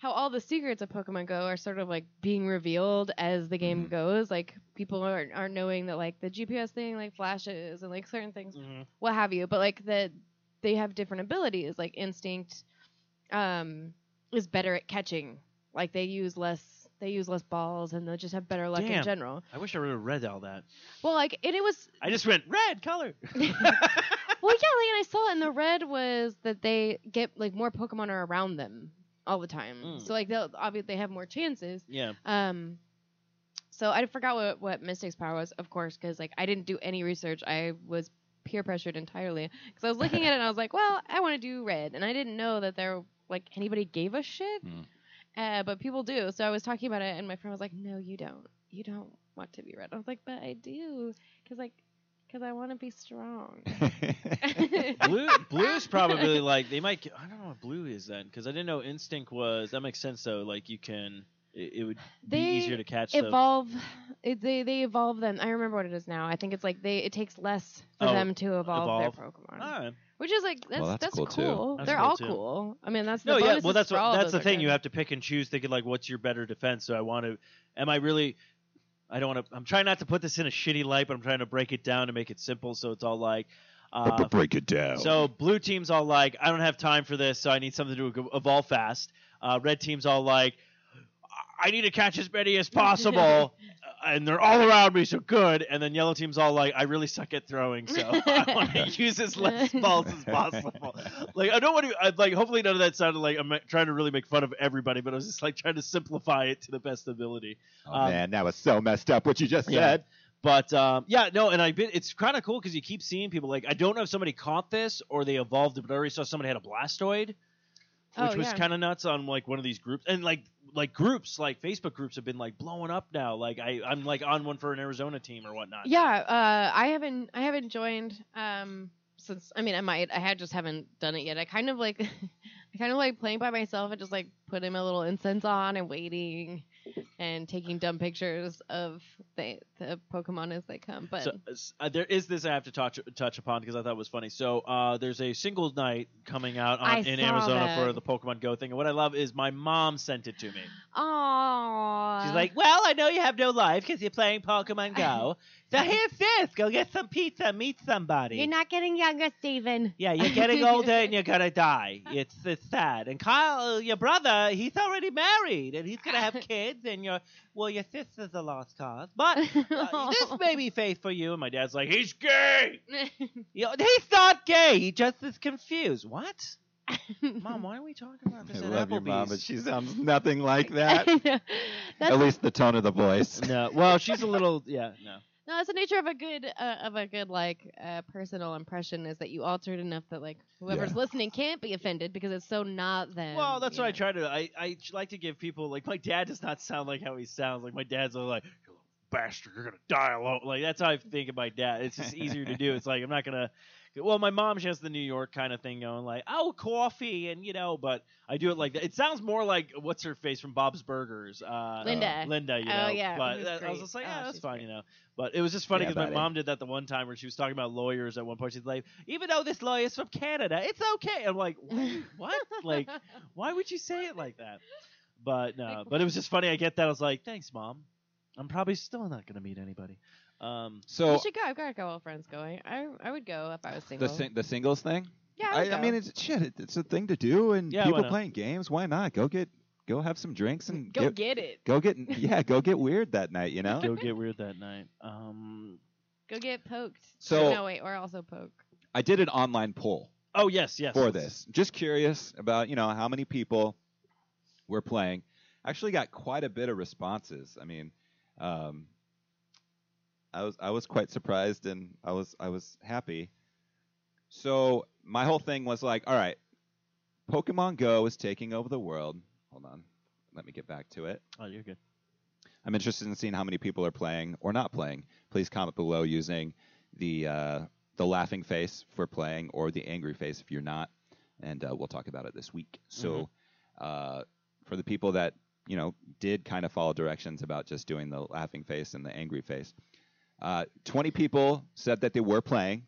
how all the secrets of Pokemon Go are sort of like being revealed as the game Mhm. goes. Like people aren't aren't knowing that like the GPS thing like flashes and like certain things, Mm-hmm. what have you. But like that they have different abilities. Like instinct, um, is better at catching. Like they use less. They use less balls and they'll just have better luck Damn. in general. I wish I would have read all that. Well, like and it was I just went red color. well, yeah, like, and I saw it, and the red was that they get like more Pokemon are around them all the time. Mm. So like they'll obviously they have more chances. yeah. Um, so I forgot what what Mystic's power was, of course, because like I didn't do any research. I was peer pressured entirely because I was looking at it and I was like, well, I want to do red, and I didn't know that there like anybody gave a shit. Mm. Uh, but people do. So I was talking about it, and my friend was like, "No, you don't. You don't want to be red." I was like, "But I do, because like, because I want to be strong." blue blue is probably like they might get, I don't know what blue is then because I didn't know instinct was that makes sense though like you can it, it would be easier to catch stuff. evolve it, they they evolve them i remember what it is now i think it's like they it takes less for Oh, them to evolve, evolve. their pokemon Alright. which is like that's Well, that's that's, cool, cool, too. That's they're cool, all too. cool i mean that's the No, yeah, well that's what that's the those are thing. You have to pick and choose, thinking like, what's your better defense? So I want to. Am I really? I don't want to. I'm trying not to put this in a shitty light, but I'm trying to break it down to make it simple. So it's all like, uh, break it down. so blue team's all like, I don't have time for this, so I need something to evolve fast. Uh, red team's all like, I need to catch as many as possible, and they're all around me, so good. And then yellow team's all like, I really suck at throwing, so I want to use as less balls as possible. Like I don't want to. I, like hopefully none of that sounded like I'm trying to really make fun of everybody, but I was just like trying to simplify it to the best ability. oh um, man, that was so messed up. What you just Yeah. said. But um, yeah, no, and I've been it's kind of cool because you keep seeing people like I don't know if somebody caught this or they evolved it, but I already saw somebody had a Blastoise, which Oh, was yeah. kind of nuts on like one of these groups, and like like groups like Facebook groups have been like blowing up now. Like I I'm like on one for an Arizona team or whatnot. yeah uh i haven't i haven't joined um since i mean i might i had just haven't done it yet i kind of like i kind of like playing by myself and just like putting my little incense on and waiting and taking dumb pictures of the the pokemon as they come but So uh, there is this I have to touch touch upon because I thought it was funny. So uh, there's a single night coming out on, in saw Arizona that. for the Pokemon Go thing, and what I love is my mom sent it to me. Aww. She's like, "Well, I know you have no life because you're playing Pokemon Go. So here's this. Go get some pizza, meet somebody. You're not getting younger, Steven. yeah, you're getting older and you're gonna die. It's it's sad. And Kyle, your brother, he's already married and he's gonna have kids. And your well, your sister's a lost cause. But uh, this may be faith for you. And my dad's like, he's gay. You know, he's not gay. He just is confused. What? Mom, why are we talking about I this at love your mom, but Applebee's? she sounds nothing like that. I know. That's At least the tone of the voice. no, well, she's a little yeah, no. No, that's the nature of a good uh, of a good like uh, personal impression is that you alter it enough that like whoever's Yeah. listening can't be offended because it's so not them. Well, that's what I try to. I I like to give people like my dad does not sound like how he sounds. Like my dad's all like, "You little bastard, you're gonna die alone." Like that's how I think of my dad. It's just easier to do. It's like I'm not gonna. Well, my mom she has the New York kind of thing going, like, "Oh, coffee," and you know, but I do it like that. It sounds more like what's her face from Bob's Burgers, uh, Linda. Linda, you Oh, know. yeah, but that- I was just like, Oh, that's fine, great. you know. But it was just funny Yeah, because my buddy. mom did that the one time where she was talking about lawyers at one point. She's like, "Even though this lawyer's from Canada, it's okay." I'm like, "What? what? Like, why would you say it like that? But no, Like, but it was just funny. I get that. I was like, thanks, mom. I'm probably still not gonna meet anybody. Um, So you should go. I've got a couple of friends going. I I would go if I was single. the sing- the singles thing. yeah, I, I, would I mean, it's shit. It, it's a thing to do, and Yeah, people playing games. Why not? Go get go have some drinks and go get, get it. go get yeah go get weird that night. You know. go get weird that night. Um, Go get poked. So- no wait, or also poke. I did an online poll oh yes, yes. for this. Just curious about you know how many people were playing. Actually, got quite a bit of responses. I mean, um, I was I was quite surprised and I was I was happy. So my whole thing was like, all right, Pokemon Go is taking over the world. Hold on, let me get back to it. Oh, you're good. I'm interested in seeing how many people are playing or not playing. Please comment below using the uh, the laughing face for playing or the angry face if you're not, and uh, we'll talk about it this week. So, uh, for the people that you know did kind of follow directions about just doing the laughing face and the angry face, uh, 20 people said that they were playing,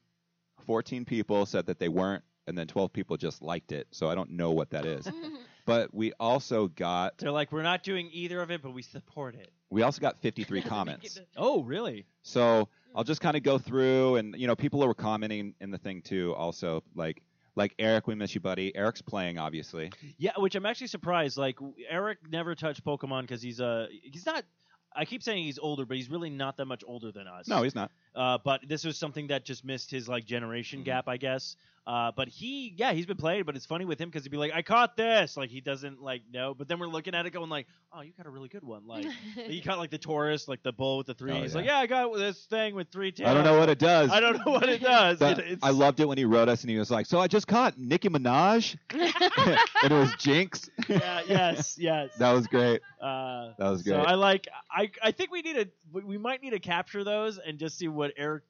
14 people said that they weren't, and then 12 people just liked it. So I don't know what that is. but we also got They're like, we're not doing either of it, but we support it. we also got 53 comments. Oh, really? So I'll just kind of go through, and you know, people were commenting in the thing too. Also, like like Eric, we miss you, buddy. Eric's playing, obviously. Yeah, which I'm actually surprised. Like Eric never touched Pokemon because he's uh he's not. I keep saying he's older, but he's really not that much older than us. No, he's not. Uh, but this was something that just missed his like generation Mhm. gap, I guess. Uh, but he, yeah, he's been playing, but it's funny with him because he'd be like, "I caught this," like he doesn't like know. But then we're looking at it, going like, "Oh, you got a really good one." Like he caught like the Tauros, like the bull with the three. Oh, he's yeah. like, "Yeah, I got this thing with three tails." I don't know what it does. I don't know what it does. It- I loved it when he wrote us and he was like, "So I just caught Nicki Minaj, and it was Jynx." Yeah, yes, yes. that was great. Uh, That was so great. I like. I I think we need to. we- We might need to capture those and just see what Eric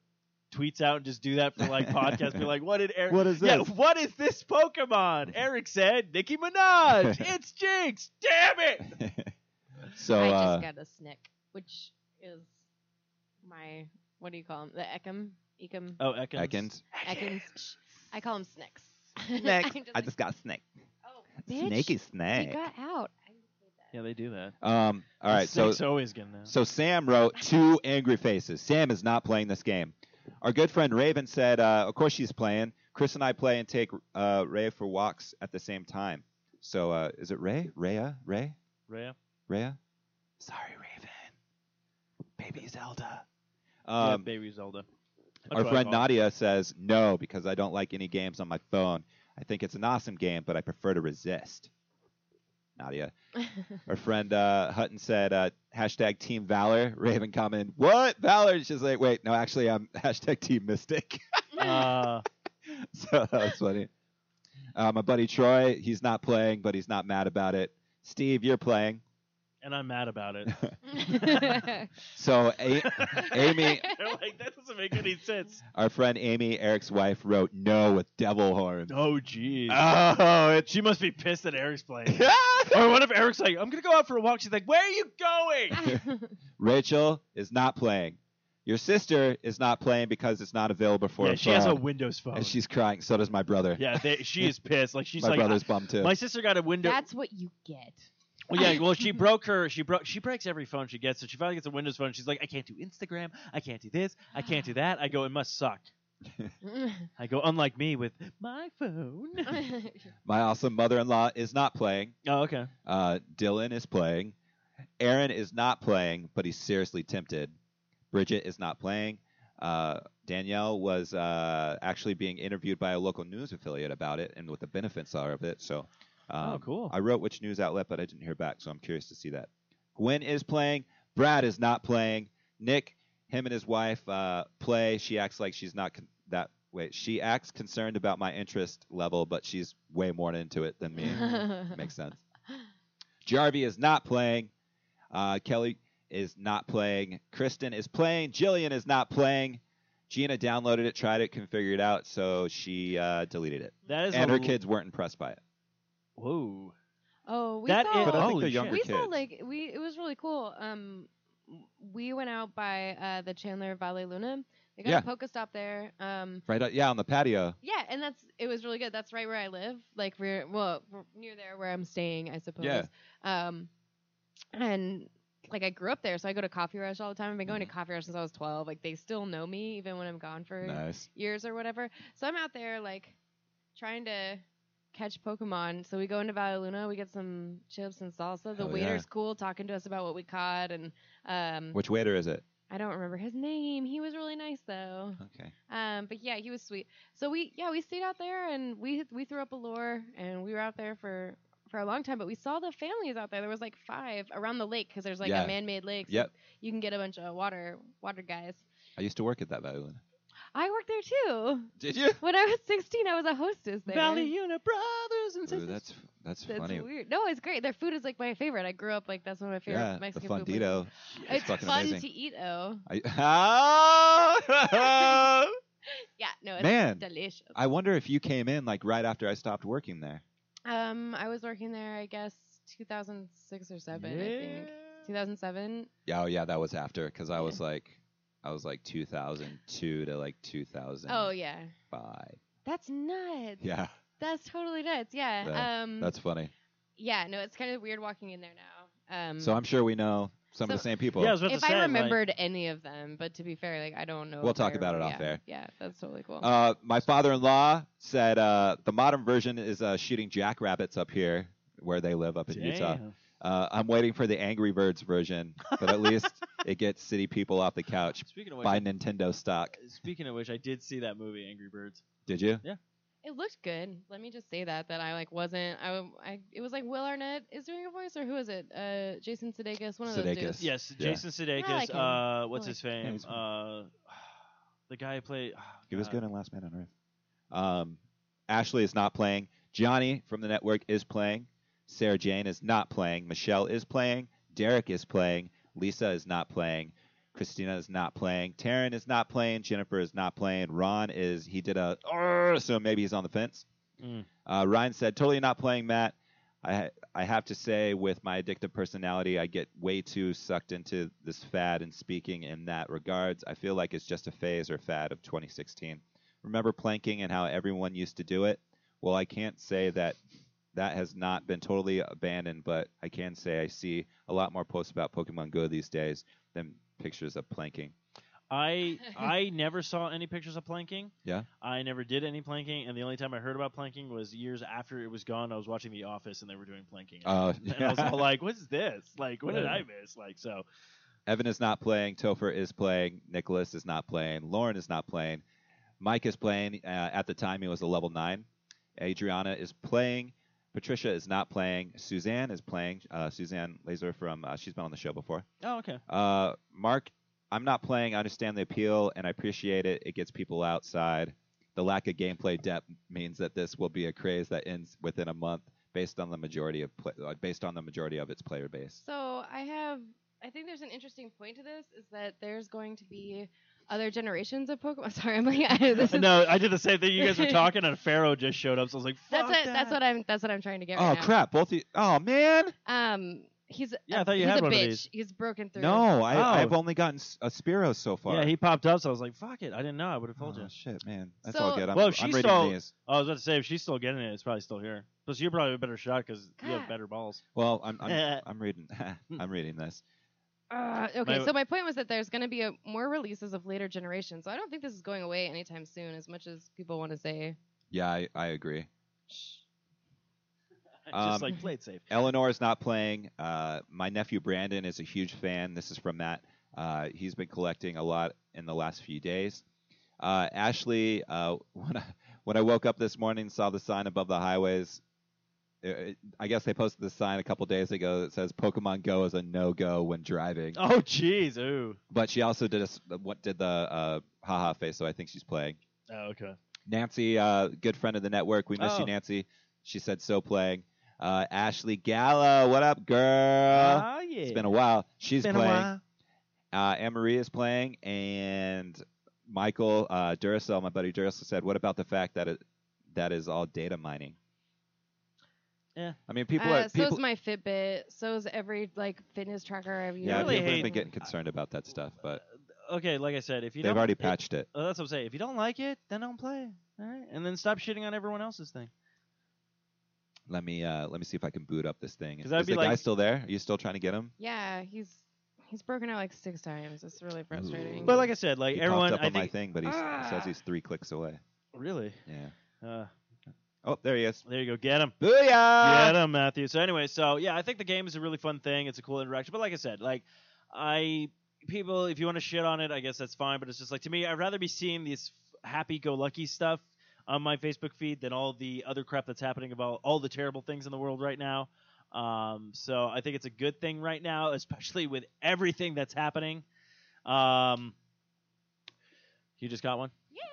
tweets out and just do that for like podcast. Be like, what did Eric? What is this? Yeah, this? what is this Pokemon? Eric said Nicki Minaj. it's Jynx. Damn it. so I uh, just got a snick, which is my what do you call him? The Ekam, Ekam, Oh, Ekans. Ekans. Ekans. Shh. I call him Snicks. Next, I'm I like, just got snick. oh, bitch, Snaky He snake. got out. I hate that. Yeah, they do that. Um. All right. So Snake's always getting that. So Sam wrote two angry faces. Sam is not playing this game. Our good friend Raven said, uh, of course she's playing. Chris and I play and take uh, Ray for walks at the same time. So uh, is it Ray? Rhea? Ray? Rhea. Rhea? Sorry, Raven. Baby Zelda. yeah, Um, Baby Zelda. That's our what I friend call it. Nadia says, no, because I don't like any games on my phone. I think it's an awesome game, but I prefer to resist. Nadia. Our friend uh, Hutton said, uh, hashtag Team Valor. Raven commented, what? Valor? She's like, wait, no, actually, I'm hashtag Team Mystic. Uh, so that was funny. Uh, my buddy Troy, he's not playing, but he's not mad about it. Steve, you're playing. And I'm mad about it. So A- Amy, They're like, that doesn't make any sense. our friend Amy, Eric's wife, wrote no with devil horns. Oh, jeez. Oh, it's she must be pissed that Eric's playing. or what if Eric's like, I'm gonna go out for a walk? She's like, Where are you going? Rachel is not playing. Your sister is not playing because it's not available for yeah, a she has a phone. Windows phone. and she's crying. So does my brother. yeah, they, she is pissed. Like she's my like, brother's bummed too. my sister got a Windows. That's what you get. Well, yeah, well, she broke her. She broke. She breaks every phone she gets. So she finally gets a Windows phone. She's like, I can't do Instagram. I can't do this. I can't do that. I go, it must suck. I go, unlike me with my phone. my awesome mother-in-law is not playing. oh, okay. Uh, Dylan is playing. Aaron is not playing, but he's seriously tempted. Bridget is not playing. Uh, Danielle was uh, actually being interviewed by a local news affiliate about it and what the benefits are of it. So, um, Oh, cool. I wrote which news outlet, but I didn't hear back, so I'm curious to see that. Gwen is playing. Brad is not playing. Nick, him and his wife uh, play. She acts like she's not con- that. Wait, she acts concerned about my interest level, but she's way more into it than me. Makes sense. Jarvie is not playing. Uh, Kelly is not playing. Kristen is playing. Jillian is not playing. Gina downloaded it, tried it, couldn't figure it out, so she uh, deleted it. That is And her l- kids weren't impressed by it. Whoa. oh, we That saw. is- But I think Holy they're shit. younger we kids. saw like we it was really cool. Um, we went out by uh, the Chandler Valle Luna. They got Yeah. a Pokestop there. Um, right, uh, yeah, on the patio. yeah, and that's it was really good. That's right where I live. Like we're well we're near there where I'm staying, I suppose. Yeah. Um, and like I grew up there, so I go to Coffee Rush all the time. I've been going to Coffee Rush since I was 12. Like they still know me even when I'm gone for Nice. years or whatever. So I'm out there like trying to catch Pokemon. So we go into Valle Luna, we get some chips and salsa. The Hell yeah. waiter's cool talking to us about what we caught and um Which waiter is it? I don't remember his name. He was really nice though. Okay. Um but yeah, he was sweet. So we yeah, we stayed out there and we we threw up a lure and we were out there for for a long time, but we saw the families out there. There was like five around the lake because there's like Yeah. a man-made lake. So Yep. You can get a bunch of water water guys. I used to work at that violin. I worked there too. Did you? When I was 16, I was a hostess there. Valley Unit Brothers and Ooh, Sisters. that's that's, That's funny. weird. No, it's great. Their food is like my favorite. I grew up like that's one of my favorite Yeah, the Mexican food. places. Fundido. It's fucking fun amazing. to eat. Oh, I, Ah! yeah. No, it's Man, delicious. I wonder if you came in like right after I stopped working there. Um, I was working there. I guess 2006 or seven. I think 2007. Yeah, oh yeah, that was after because I was like, I was like 2002 to like 2005. Oh yeah, that's nuts. Yeah, That's totally nuts. Yeah. Yeah, um. that's funny. yeah. No, it's kind of weird walking in there now. Um. So I'm sure we know some of the same people. Yeah, I was about if to say. I like- remembered any of them, but to be fair, like I don't know. We'll talk about it remember- off yeah, air. Yeah, that's totally cool. Uh, my father-in-law said uh, the modern version is uh, shooting jackrabbits up here where they live up in Utah. Damn. Uh, I'm waiting for the Angry Birds version, but at least it gets city people off the couch. Speaking of which, Buy Nintendo stock. speaking of which, I did see that movie Angry Birds. Did you? Yeah. It looked good. Let me just say that that I like wasn't. I, I it was like Will Arnett is doing a voice or who is it? Uh, Jason Sudeikis, one of those Sudeikis. dudes. Yes, Yeah. Jason Sudeikis. Like uh, what's I his fame? uh, the guy who played. oh, He was good in Last Man on Earth. Um, Ashley is not playing. Johnny from the network is playing. Sarah Jane is not playing. Michelle is playing. Derek is playing. Lisa is not playing. Christina is not playing. Taryn is not playing. Jennifer is not playing. Ron is he did a so maybe he's on the fence. Mm. Uh, Ryan said totally not playing Matt. I I have to say with my addictive personality, I get way too sucked into this fad and speaking in that regards. I feel like it's just a phase or fad of 2016. Remember planking and how everyone used to do it? Well, I can't say that that has not been totally abandoned, but I can say I see a lot more posts about Pokemon Go these days than pictures of planking. I I never saw any pictures of planking. Yeah? I never did any planking, and the only time I heard about planking was years after it was gone. I was watching The Office, and they were doing planking. Uh, and I was all like, "What's this? Like, what did I miss?" Like, so Evan is not playing. Topher is playing. Nicholas is not playing. Lauren is not playing. Mike is playing. Uh, at the time, he was a level nine. Adriana is playing. Patricia is not playing. Suzanne is playing. Uh, Suzanne Laser from uh, she's been on the show before. oh okay. Uh, Mark, I'm not playing. I understand the appeal and I appreciate it. It gets people outside. The lack of gameplay depth means that this will be a craze that ends within a month, based on the majority of play, uh, based on the majority of its player base. So I have. I think there's an interesting point to this is that there's going to be other generations of Pokemon. Sorry, I'm like this is, no, I did the same thing. You guys were talking, and Fearow just showed up. So I was like, That's "Fuck what that." that's what I'm that's what I'm trying to get. Oh right now. crap! Both you. Oh man. Um, he's Yeah, I a, thought you he's had a one of bitch. these. He's broken through. No, I, Oh. I've only gotten s- a Spearow so far. Yeah, he popped up, so I was like, "Fuck it!" I didn't know. I would have told oh, you. shit, man. That's So- all good. I'm, Well, if I'm she's reading still- these. I was about to say, if she's still getting it, it's probably still here. Plus, you're probably a better shot because you have better balls. Well, I'm I'm, I'm reading. I'm reading this. Uh, okay, My- so my point was that there's going to be a, more releases of later generations. So I don't think this is going away anytime soon, as much as people want to say. Yeah, I, I agree. Just Um, like play it safe. Eleanor is not playing. Uh, my nephew Brandon is a huge fan. This is from Matt. Uh, he's been collecting a lot in the last few days. Uh, Ashley, uh, when I, when I woke up this morning, saw the sign above the highways. It, it- I guess they posted the sign a couple days ago that says Pokemon Go is a no-go when driving. Oh, jeez. Ooh. But she also did a s what did the uh, haha face, so I think she's playing. Oh, okay. Nancy, uh, good friend of the network. We miss Oh. you, Nancy. She said so playing. Uh, Ashley Gallo, what up, girl? Ah, yeah. It's been a while. She's Been playing. Uh, Anne Marie is playing, and Michael uh, Duracell, my buddy Duracell, said, "What about the fact that it that is all data mining?" Yeah. I mean, people uh, are people. so's my Fitbit. So is every like fitness tracker I've used. yeah, really people have hate- been getting concerned about that stuff, but Okay, like I said, if you they've don't, already it- patched it. uh, that's what I'm saying. If you don't like it, then don't play. All right, and then stop shitting on everyone else's thing. Let me uh, let me see if I can boot up this thing. 'Cause Is that'd be the guy like- still there? Are you still trying to get him? Yeah, he's he's broken out like six times. It's really frustrating. But like I said, like he everyone, popped up I on my think thing, but he's, he says Ah. he's three clicks away. really. Yeah. Uh, Oh, there he is. there you go. Get him. Booyah! Get him, Matthew. So anyway, so yeah, I think the game is a really fun thing. It's a cool interaction. But like I said, like I people, if you want to shit on it, I guess that's fine. But it's just like to me, I'd rather be seeing this happy-go-lucky stuff on my Facebook feed than all the other crap that's happening about all the terrible things in the world right now. Um, so I think it's a good thing right now, especially with everything that's happening. Um, you just got one. yes,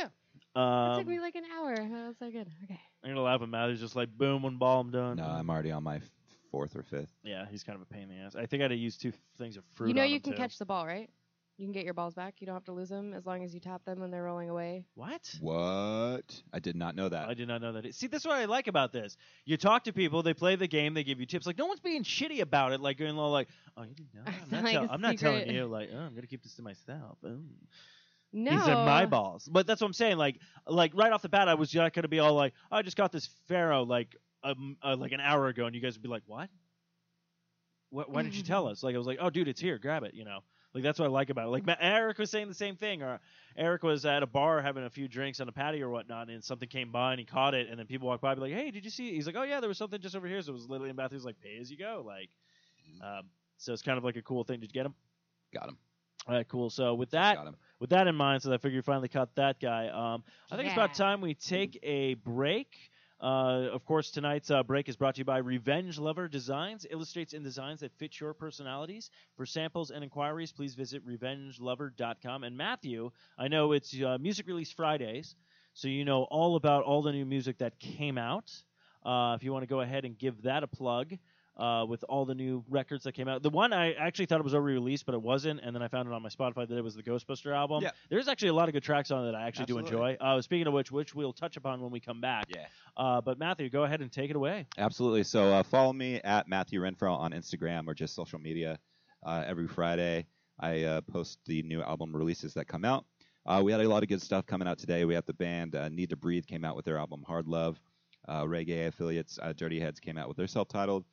Yeah. It Um, took me like an hour. That was so good. Okay. I'm gonna laugh at Matthew's just like boom, one ball, I'm done. No, I'm already on my f- fourth or fifth. Yeah, he's kind of a pain in the ass. I think I had to use two things of fruit. you know on you him, can too. catch the ball, right? You can get your balls back. You don't have to lose them as long as you tap them when they're rolling away. What? What? I did not know that. I did not know that. See, that's what I like about this. You talk to people, they play the game, they give you tips. Like no one's being shitty about it. Like going like, oh, you didn't know. I I'm not, like tell- a I'm not telling you. Like, oh, I'm gonna keep this to myself. Oh. No. These are my balls. But that's what I'm saying. Like, like right off the bat, I was not gonna be all like, oh, I just got this Fearow like um uh, like an hour ago, and you guys would be like, what? What? Why didn't you tell us? Like, I was like, oh, dude, it's here. Grab it. You know. Like that's what I like about it. Like Eric was saying the same thing, or Eric was at a bar having a few drinks on a patio or whatnot, and something came by and he caught it, and then people walked by, and be like, "Hey, did you see?" It? He's like, "Oh yeah, there was something just over here." So it was literally in Matthew's like, "Pay as you go." Like, um, so it's kind of like a cool thing. Did you get him? Got him. All right, cool. So with that, Got him. With that in mind, so I figure you finally caught that guy. Um, I think it's about time we take a break. Uh, of course, tonight's uh, break is brought to you by Revenge Lover Designs, illustrates in designs that fit your personalities. For samples and inquiries, please visit revengelover.com. And Matthew, I know it's uh, Music Release Fridays, so you know all about all the new music that came out. Uh, if you want to go ahead and give that a plug, uh, with all the new records that came out. The one I actually thought it was already released, but it wasn't, and then I found it on my Spotify that it was the Ghostbuster album. Yeah. There's actually a lot of good tracks on it that I actually do enjoy. Uh, speaking of which, which we'll touch upon when we come back. Yeah. Uh, but Matthew, go ahead and take it away. Absolutely. So uh, follow me at Matthew Renfro on Instagram or just social media. Uh, every Friday, I uh, post the new album releases that come out. Uh, we had a lot of good stuff coming out today. We have the band uh, Need to Breathe came out with their album Hard Love. Uh, reggae affiliates uh, Dirty Heads came out with their self-titled.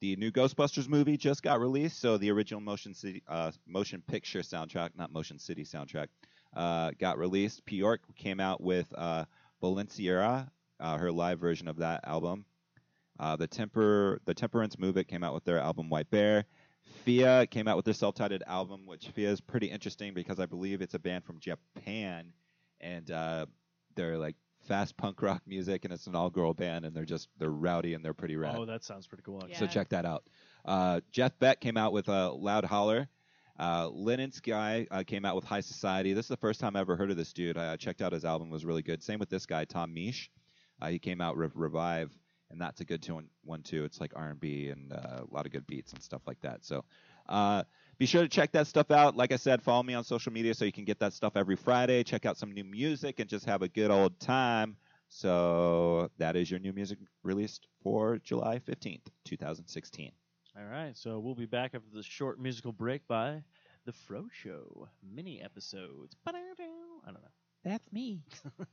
The new Ghostbusters movie just got released, so the original motion city, uh, motion picture soundtrack, not Motion City soundtrack, uh, got released. Björk came out with uh, uh, her live version of that album. Uh, the Temper, the Temperance Movement came out with their album White Bear. Fia came out with their self-titled album, which Fia is pretty interesting because I believe it's a band from Japan, and uh, they're like fast punk rock music, and it's an all-girl band, and they're just they're rowdy and they're pretty rad. Oh, that sounds pretty cool. Yeah. So check that out. Uh, Jeff Beck came out with a Loud Holler. Uh, Lennon Sky uh, came out with High Society. This is the first time I ever heard of this dude. I uh, checked out his album; was really good. Same with this guy, Tom Misch. Uh, he came out with Revive, and that's a good tune, one too. It's like R&B and uh, a lot of good beats and stuff like that. So uh, be sure to check that stuff out. Like I said, follow me on social media so you can get that stuff every Friday. Check out some new music and just have a good old time. So that is your new music released for July 15th, 2016. All right, so we'll be back after the short musical break by the Fro Show mini episodes. I don't know. That's me.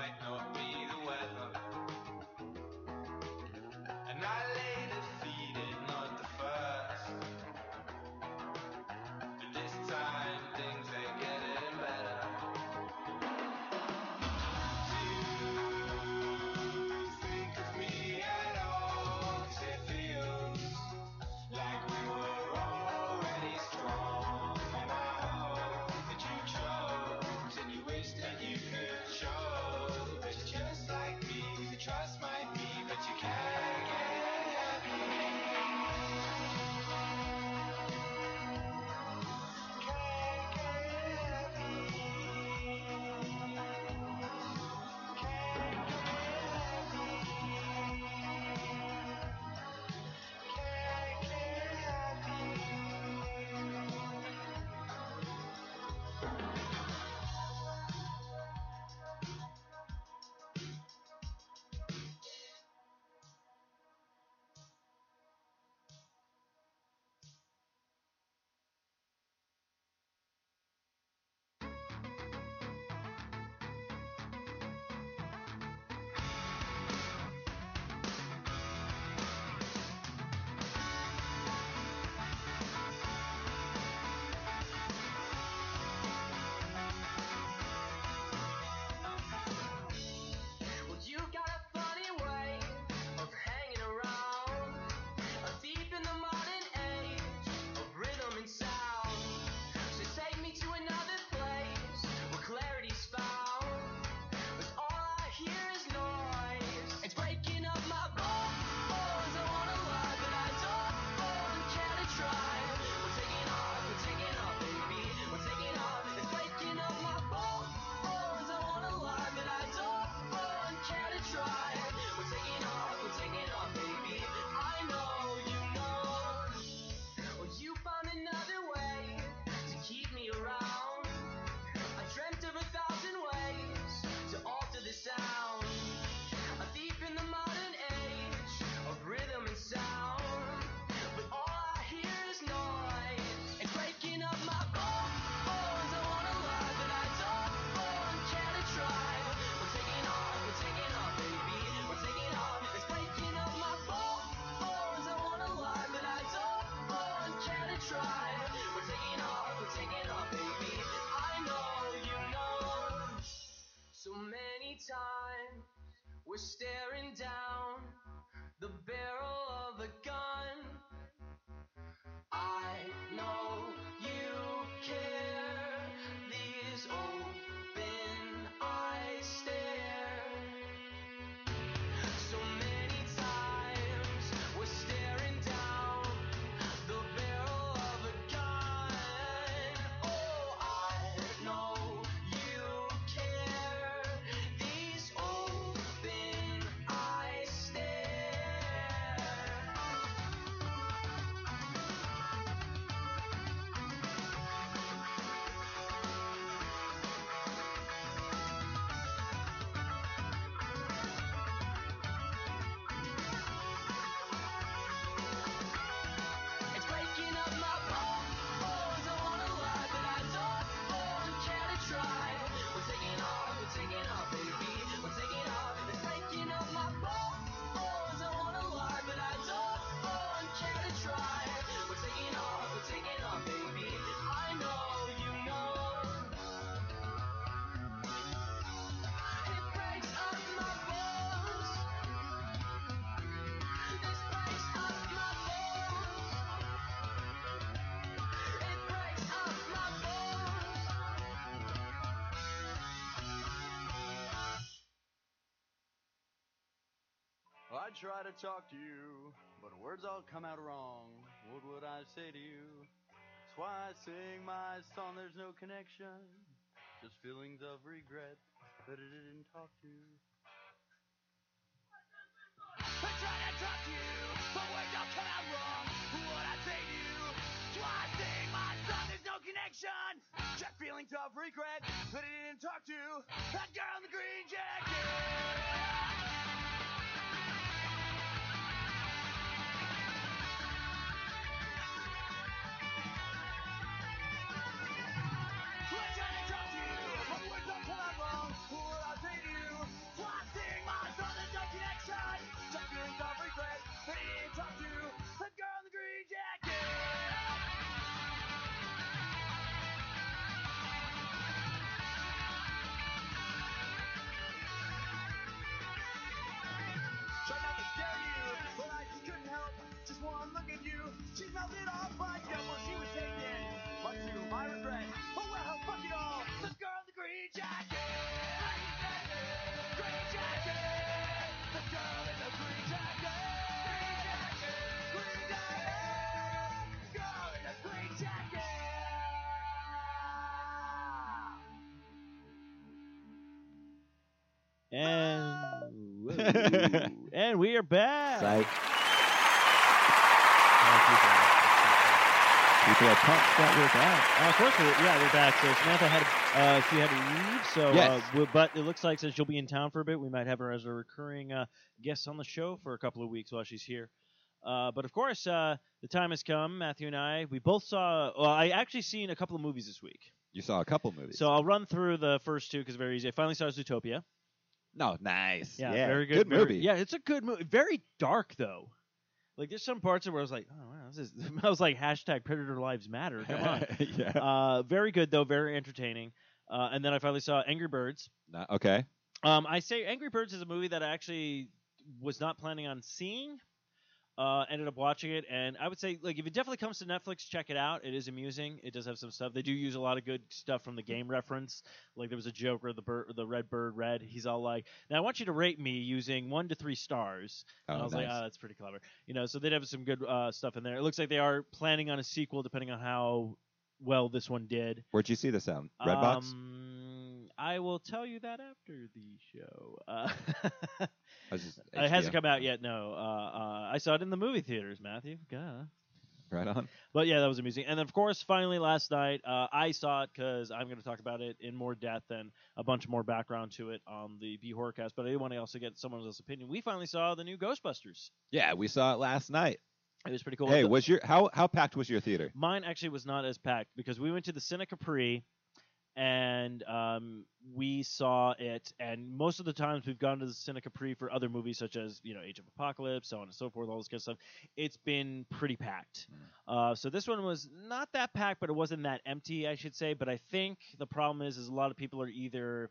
right now. I try to talk to you, but words all come out wrong. What would I say to you? That's why I sing my song, there's no connection. Just feelings of regret that I didn't talk to. I try to talk to you, but words don't come out wrong. What I say to you, do I sing my song? There's no connection. Just feelings of regret that I didn't talk to. That girl And we are back. Psych. Thank you, Brad. People are pumped that we're back. Uh, of course, we're, yeah, we're back. So Samantha had uh, she had to leave. So, Yes. uh, we- but it looks like since she'll be in town for a bit, we might have her as a recurring uh, guest on the show for a couple of weeks while she's here. Uh, but of course, uh, the time has come. Matthew and I, we both saw. Well, I actually seen a couple of movies this week. You saw a couple movies. So I'll run through the first two because it's very easy. I finally saw Zootopia. No, nice. Yeah, Yeah, very good. Good very- movie. yeah, it's a good movie. Very dark though. Like there's some parts of where I was like, oh wow, this is. I was like hashtag Predator Lives Matter. Come on. yeah. uh, very good though, very entertaining. Uh, and then I finally saw Angry Birds. No- okay. Um, I say Angry Birds is a movie that I actually was not planning on seeing. Uh, ended up watching it, and I would say, like, if it definitely comes to Netflix, check it out. It is amusing. It does have some stuff. They do use a lot of good stuff from the game reference. Like there was a joke where the bird, the red bird, red. He's all like, "Now I want you to rate me using one to three stars." Oh, and I was nice. like, "Oh, that's pretty clever." You know, so they'd have some good uh, stuff in there. It looks like they are planning on a sequel, depending on how well this one did. Where'd you see this at? Redbox. Um, I will tell you that after the show. Uh, just it hasn't come out yet. No, uh, uh, I saw it in the movie theaters, Matthew. God. Right on. But yeah, that was amusing. And of course, finally last night, uh, I saw it because I'm going to talk about it in more depth and a bunch more background to it on the B Horrorcast. But I did want to also get someone else's opinion. We finally saw the new Ghostbusters. Yeah, we saw it last night. It was pretty cool. Hey, was your how how packed was your theater? Mine actually was not as packed because we went to the Cine Capri and um, we saw it. And most of the times we've gone to the Cine Capri for other movies such as you know Age of Apocalypse, so on and so forth, all this kind of stuff. It's been pretty packed. Uh, so this one was not that packed, but it wasn't that empty, I should say. But I think the problem is, is a lot of people are either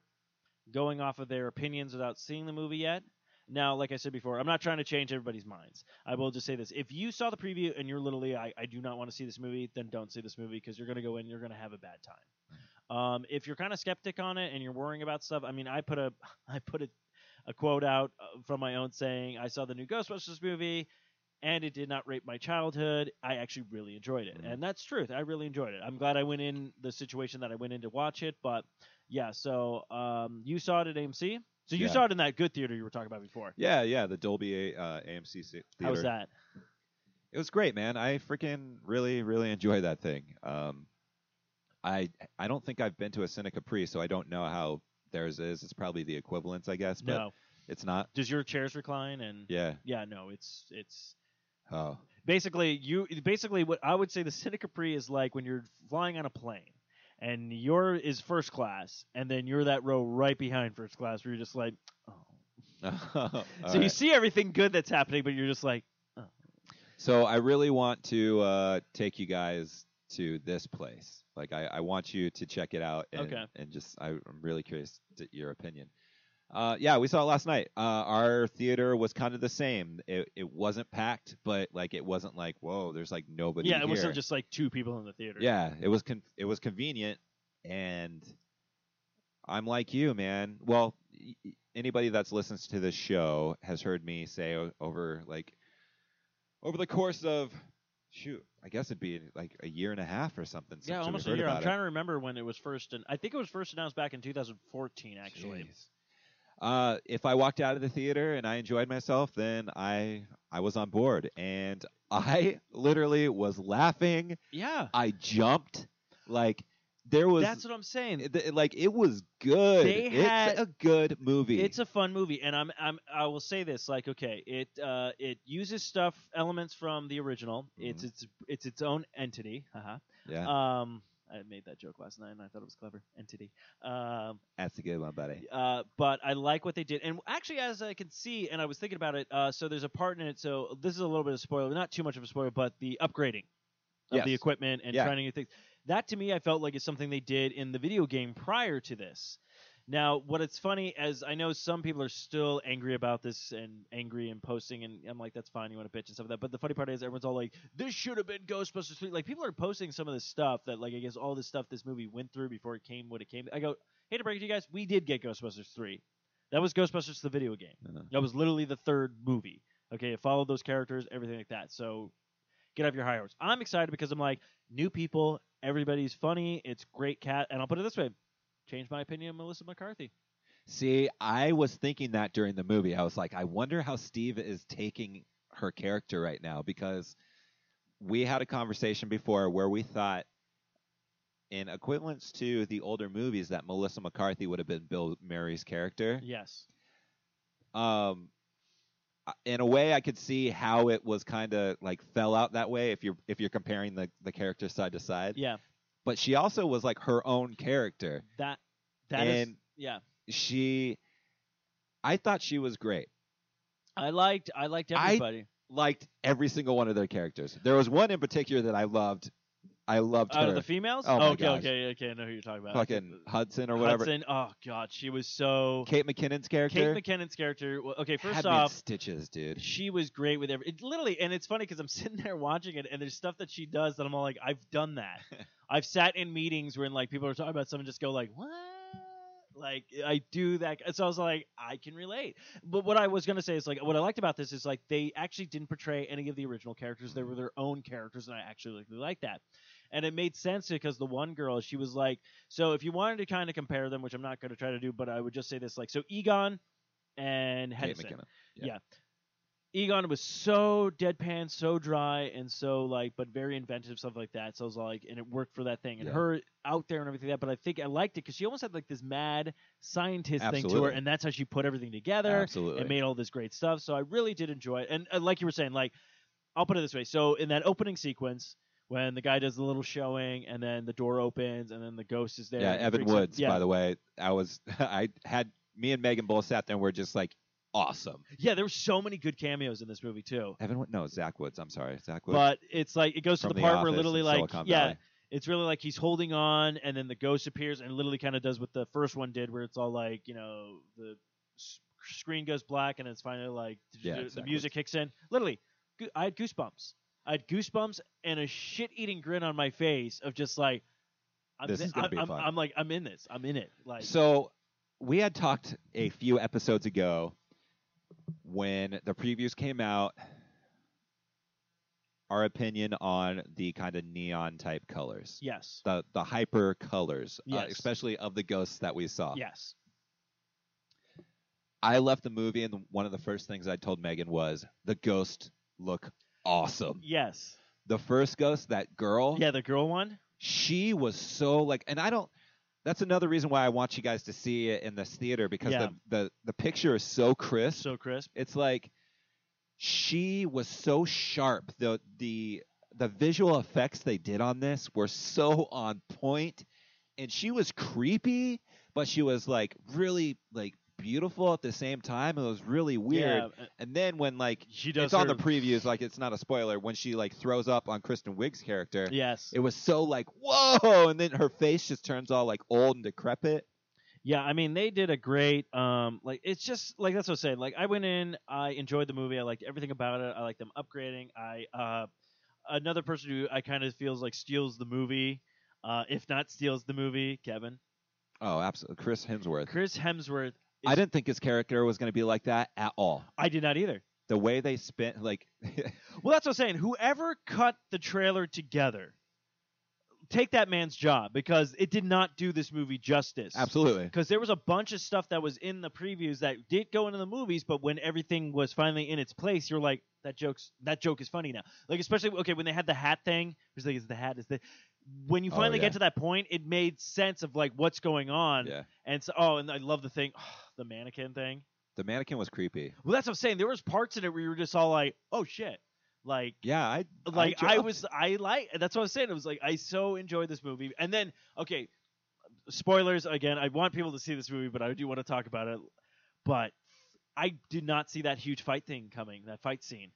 going off of their opinions without seeing the movie yet. Now, like I said before, I'm not trying to change everybody's minds. I will just say this: if you saw the preview and you're literally, I, I do not want to see this movie, then don't see this movie because you're going to go in, and you're going to have a bad time. Um, if you're kind of skeptic on it and you're worrying about stuff, I mean, I put a, I put a, a quote out uh, from my own saying, I saw the new Ghostbusters movie, and it did not rape my childhood. I actually really enjoyed it, Mhm. and that's truth. I really enjoyed it. I'm glad I went in the situation that I went in to watch it, but yeah. So um, you saw it at AMC. So you Yeah. saw it in that good theater you were talking about before. Yeah, yeah, the Dolby uh, AMC theater. How was that? It was great, man. I freaking really, really enjoyed that thing. Um, I I don't think I've been to a Cine Capri, so I don't know how theirs is. It's probably the equivalence, I guess, but No. it's not. Does your chairs recline? And Yeah. yeah, no, it's it's Oh. basically you basically what I would say the Cine Capri is like when you're flying on a plane and your is first class and then you're that row right behind first class where you're just like oh. So you see everything good that's happening but you're just like So I really want to uh, take you guys to this place. Like I, I want you to check it out and, Okay. and just I, I'm really curious to your opinion. Uh, yeah, we saw it last night. Uh, our theater was kind of the same. It, it wasn't packed, but like it wasn't like whoa, there's like nobody. yeah it here. wasn't just like two people in the theater Yeah, it was con- it was convenient, and I'm like you, man. Well, anybody that's listens to this show has heard me say over like over the course of shoot, I guess it'd be like a year and a half or something. Since yeah, almost a year. I'm it. trying to remember when it was first, and I think it was first announced back in 2014, actually. Uh, if I walked out of the theater and I enjoyed myself, then I I was on board, and I literally was laughing. Yeah, I jumped, like there was. that's what I'm saying. it- like it was good. They it's had- a good movie. It's a fun movie, and I'm I'm I will say this like okay, it uh it uses stuff elements from the original. It's its it's its own entity. Haha. yeah, Um, I made that joke last night, and I thought it was clever. Entity. Um, that's a good one, buddy. uh, but I like what they did, and actually, as I can see, and I was thinking about it. Uh, so there's a part in it. So this is a little bit of spoiler, not too much of a spoiler, but the upgrading of the equipment and Yeah. trying new things. That to me, I felt like is something they did in the video game prior to this. Now, what it's funny as I know some people are still angry about this and angry and posting, and I'm like, that's fine, you want to bitch and stuff like that. But the funny part is, everyone's all like, this should have been Ghostbusters 3. Like, people are posting some of this stuff that, like, I guess all this stuff this movie went through before it came what it came. I go, hate to break it to you guys, we did get Ghostbusters 3. That was Ghostbusters the video game. Uh-huh. That was literally the third movie. Okay, it followed those characters, everything like that. So get off your high horse. I'm excited because I'm like, new people, everybody's funny, it's great cat, and I'll put it this way. change my opinion of Melissa McCarthy. See, I was thinking that during the movie. I was like, I wonder how Steve is taking her character right now because we had a conversation before where we thought, in equivalence to the older movies, that Melissa McCarthy would have been Bill Murray's character. Yes. Um, in a way, I could see how it was kind of like fell out that way if you're if you're comparing the the characters side to side. Yeah. But she also was like her own character. That that is And- yeah. She, I thought she was great. I liked I liked I- everybody. liked every single one of their characters. There was one in particular that I loved. I loved Out her. of the females? Oh my okay, gosh. okay, okay. I know who you're talking about. fucking Hudson or whatever. Hudson. Oh god, she was so. Kate McKinnon's character. Kate McKinnon's character. well, Okay, first had me in off, stitches, dude. she was great with every. It literally, and it's funny because I'm sitting there watching it, and there's stuff that she does that I'm all like, I've done that. I've sat in meetings when like people are talking about something, just go like, what? Like I do that. So I was like, I can relate. But what I was gonna say is like, what I liked about this is like they actually didn't portray any of the original characters. They were mm-hmm. their own characters, and I actually really like that. And it made sense because the one girl, she was like, so if you wanted to kind of compare them, which I'm not going to try to do, but I would just say this, like, so Egon and Henson. McKinnon. Yeah. Egon was so deadpan, so dry, and so like, but very inventive stuff like that. So I was like, and it worked for that thing, and Yeah. her out there and everything like that. But I think I liked it because she almost had like this mad scientist thing to her, and that's how she put everything together Absolutely. and made all this great stuff. So I really did enjoy it. And uh, like you were saying, like I'll put it this way: so in that opening sequence. When the guy does the little showing, and then the door opens, and then the ghost is there. yeah, Evan. Woods. Yeah, By the way, I was I had me and Megan both sat there and we're just like awesome. yeah, there were so many good cameos in this movie too. Evan, Wo- no, Zach Woods. I'm sorry, Zach Woods. But it's like it goes to the The part where literally like yeah, Valley. it's really like he's holding on, and then the ghost appears, and literally kind of does what the first one did, where it's all like you know the screen goes black, and it's finally like Yeah, the exactly. music kicks in. Literally, I had goosebumps. I had goosebumps and a shit-eating grin on my face of just like. I'm, This is gonna I'm, be I'm, fun. I'm like I'm in this. I'm in it. Like So we had talked a few episodes ago when the previews came out. Our opinion on the kind of neon type colors, yes, the the hyper colors, uh, Yes. especially of the ghosts that we saw. yes, I left the movie, and one of the first things I told Megan was the ghosts look awesome. yes. The first ghost, that girl, Yeah, the girl one. she was so like, and I don't. That's another reason why I want you guys to see it in this theater because Yeah. the, the the picture is so crisp. So crisp. it's like she was so sharp. The the the visual effects they did on this were so on point, and she was creepy, but she was like really like beautiful at the same time. It was really weird. Yeah, And then when like she does. it's on the previews, like it's not a spoiler. When she like throws up on Kristen Wiig's character, Yes. it was so like whoa, and then her face just turns all like old and decrepit. Yeah, I mean they did a great um like it's just like that's what I said. Like I went in, I enjoyed the movie, I liked everything about it. I liked them upgrading. I uh another person who I kind of feels like steals the movie, uh if not steals the movie, Kevin. Oh, absolutely, Chris Hemsworth. Chris Hemsworth I didn't think his character was going to be like that at all. I did not either. The way they spent, like, Well, that's what I'm saying. Whoever cut the trailer together, take that man's job because it did not do this movie justice. absolutely. Because there was a bunch of stuff that was in the previews that did go into the movies, but when everything was finally in its place, you're like, that joke's that joke is funny now. Like especially okay when they had the hat thing. It's like, is the hat is the when you Oh, finally yeah. get to that point, it made sense of like what's going on. Yeah. And so, oh, and I love the thing, the mannequin thing. The mannequin was creepy. Well, that's what I'm saying. There was parts in it where you were just all like, oh shit, like Yeah, I like I, I, was I like that's what I was saying. It was like I so enjoyed this movie. And then okay, spoilers again. I want people to see this movie, but I do want to talk about it. But I did not see that huge fight thing coming. That fight scene.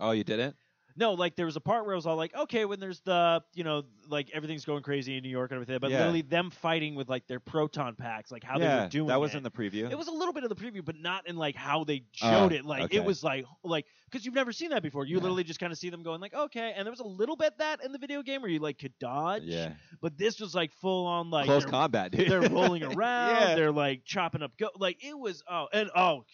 Oh, you didn't? No, like there was a part where I was all like, okay, when there's the you know like everything's going crazy in New York and everything, but Yeah. literally them fighting with like their proton packs, like how they yeah, were doing that was it. in the preview. It was a little bit of the preview, but not in like how they Oh, showed it. Like okay. it was like like because you've never seen that before. You Yeah. literally just kind of see them going like okay, and there was a little bit that in the video game where you like could dodge. yeah, But this was like full on like close they're, combat, dude. they're rolling around. Yeah. They're like chopping up. Go like it was. Oh and oh.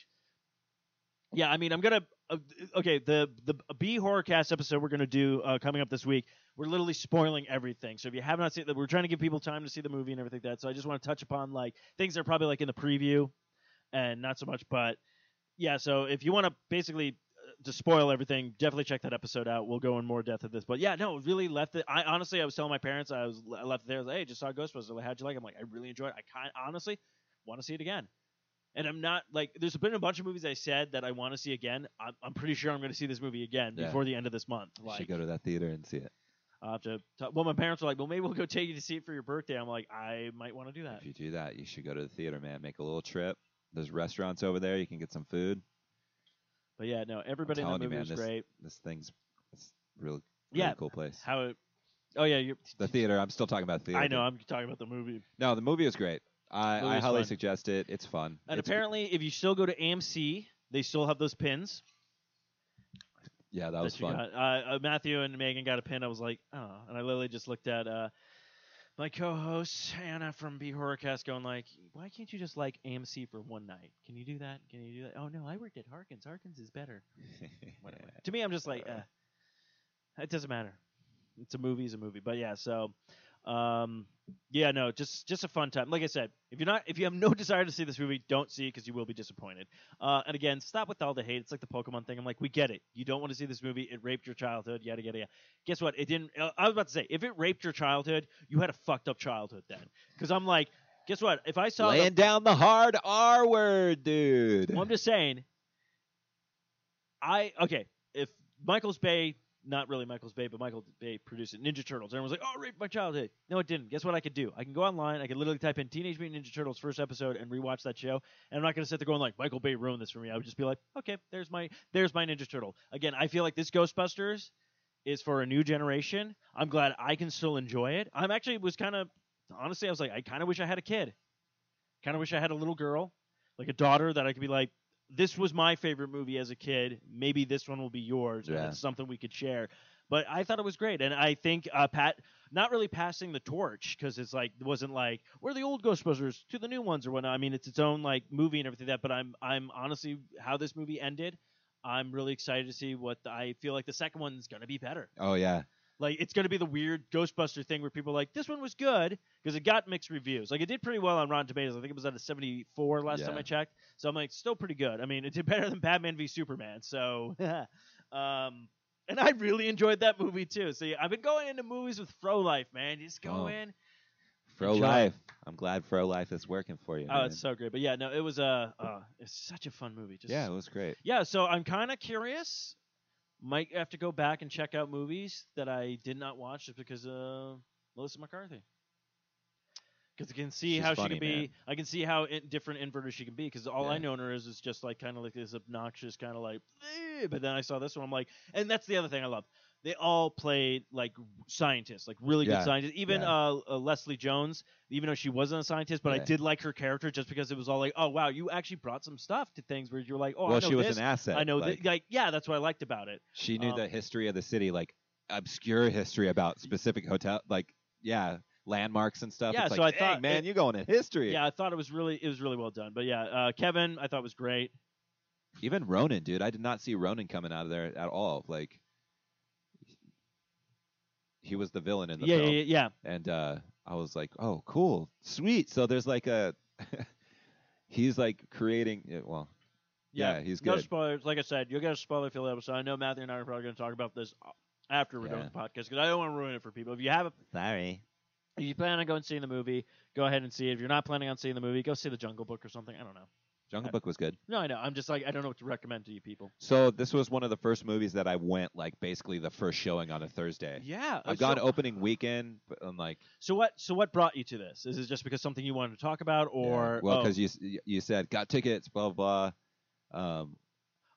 Yeah, I mean, I'm gonna. Uh, okay, the the B horrorcast episode we're gonna do uh, coming up this week. We're literally spoiling everything. So if you have not seen it, we're trying to give people time to see the movie and everything like that. So I just want to touch upon like things that are probably like in the preview, and not so much. But yeah, so if you want to basically uh, to spoil everything, definitely check that episode out. We'll go in more depth of this. But yeah, no, really left it. I honestly, I was telling my parents, I was I left there. I was like, hey, just saw Ghostbusters. Like, How'd you like? it? I'm like, I really enjoyed. it. I kind honestly want to see it again. And I'm not like there's been a bunch of movies I said that I want to see again. I'm, I'm pretty sure I'm going to see this movie again Yeah. before the end of this month. You should go to that theater and see it. I'll have to. Talk, well, my parents were like, "Well, maybe we'll go take you to see it for your birthday." I'm like, I might want to do that. If you do that, you should go to the theater, man. Make a little trip. There's restaurants over there. You can get some food. But yeah, no, everybody in the you, movie man, was great. This thing's it's really, really Yeah. cool place. How it? Oh yeah, you're. The theater. I'm still talking about the theater. I know. I'm talking about the movie. No, the movie is great. I, I highly fun. suggest it. It's fun. And It's- apparently, if you still go to AMC, they still have those pins. yeah, that was fun. Uh, uh, Matthew and Megan got a pin. I was like, oh, and I literally just looked at uh, my co-host Anna from B Horrorcast, going like, why can't you just like AMC for one night? Can you do that? Can you do that? Oh no, I worked at Harkins. Harkins is better. To me, I'm just like, uh, it doesn't matter. It's a movie, it's a movie. But yeah, so um, yeah, no, just just a fun time. Like I said, if you're not, if you have no desire to see this movie, don't see it because you will be disappointed. Uh, and again, stop with all the hate. It's like the Pokemon thing. I'm like, we get it. You don't want to see this movie. It raped your childhood. Yada yada yada. Guess what? It didn't. Uh, I was about to say, if it raped your childhood, you had a fucked up childhood then. Because I'm like, guess what? If I saw the down the hard R word, dude. well, I'm just saying. I okay. If Michael's Bay, not really Michael's Bay, but Michael Bay produced it, Ninja Turtles, everyone's like, "Oh, raped my childhood." No, it didn't. Guess what? I could do. I can go online. I can literally type in Teenage Mutant Ninja Turtles first episode and rewatch that show. And I'm not going to sit there going like, "Michael Bay ruined this for me." I would just be like, "Okay, there's my there's my Ninja Turtle." Again, I feel like this Ghostbusters is for a new generation. I'm glad I can still enjoy it. I'm actually was kind of honestly, I was like, I kind of wish I had a kid. Kind of wish I had a little girl, like a daughter that I could be like, this was my favorite movie as a kid. Maybe this one will be yours, and it's something we could share. But I thought it was great, and I think uh, Pat not really passing the torch because it's like it wasn't like we're the old Ghostbusters to the new ones or whatnot. I mean, it's its own like movie and everything like that. But I'm I'm honestly how this movie ended. I'm really excited to see what the, I feel like the second one's gonna be better. oh yeah. Like it's gonna be the weird Ghostbuster thing where people are like this one was good because it got mixed reviews. Like it did pretty well on Rotten Tomatoes. I think it was at a 74 last time I checked. So I'm like still pretty good. I mean, it did better than Batman v Superman. So, um, and I really enjoyed that movie too. So yeah, I've been going into movies with Fro Life, man. You just go oh. in Fro Life. I'm glad Fro Life is working for you. Oh, man. it's so great. But yeah, no, it was a uh, it's such a fun movie. Just yeah, it was great. yeah, so I'm kind of curious. Might have to go back and check out movies that I did not watch just because uh, Melissa McCarthy. Because I can see She's how funny, she can be. man. I can see how in, different inverted she can be. Because all I Yeah. know her is is just like kind of like this obnoxious kind of like. "Eh," But then I saw this one, I'm like, and that's the other thing I love. They all played like scientists, like really Yeah, good scientists. Even yeah. uh, uh, Leslie Jones, even though she wasn't a scientist, but I did like her character just because it was all like, oh wow, you actually brought some stuff to things where you're like, oh, I well, know she was this. an asset. I know, Like, that, like, yeah, that's what I liked about it. she knew um, the history of the city, like obscure history about specific hotel. Like, yeah, landmarks and stuff. Yeah, it's so like, I "Dang, thought man, it- you're going in history. Yeah, I thought it was really it was really well done. But yeah, uh, Kevin, I thought was great. Even Ronan, dude, I did not see Ronan coming out of there at all. Like, he was the villain in the Yeah, film, yeah, yeah, and uh, I was like, oh, cool, sweet. So there's like a, he's like creating. yeah, Well, yeah. Yeah, he's No good. spoilers. Like I said, you'll get a spoiler filled episode. I know Matthew and I are probably going to talk about this after we're done with the podcast because I don't want to ruin it for people. If you have a sorry. If you plan on going and seeing the movie, go ahead and see it. If you're not planning on seeing the movie, go see the Jungle Book or something. I don't know. Jungle Book was good. No, I know. I'm just like I don't know what to recommend to you people. So this was one of the first movies that I went like basically the first showing on a Thursday. Yeah, I've so, gone opening weekend, but I'm like, So what? So what brought you to this? Is it just because something you wanted to talk about, or well, oh, because you you said got tickets, blah blah. blah. Um,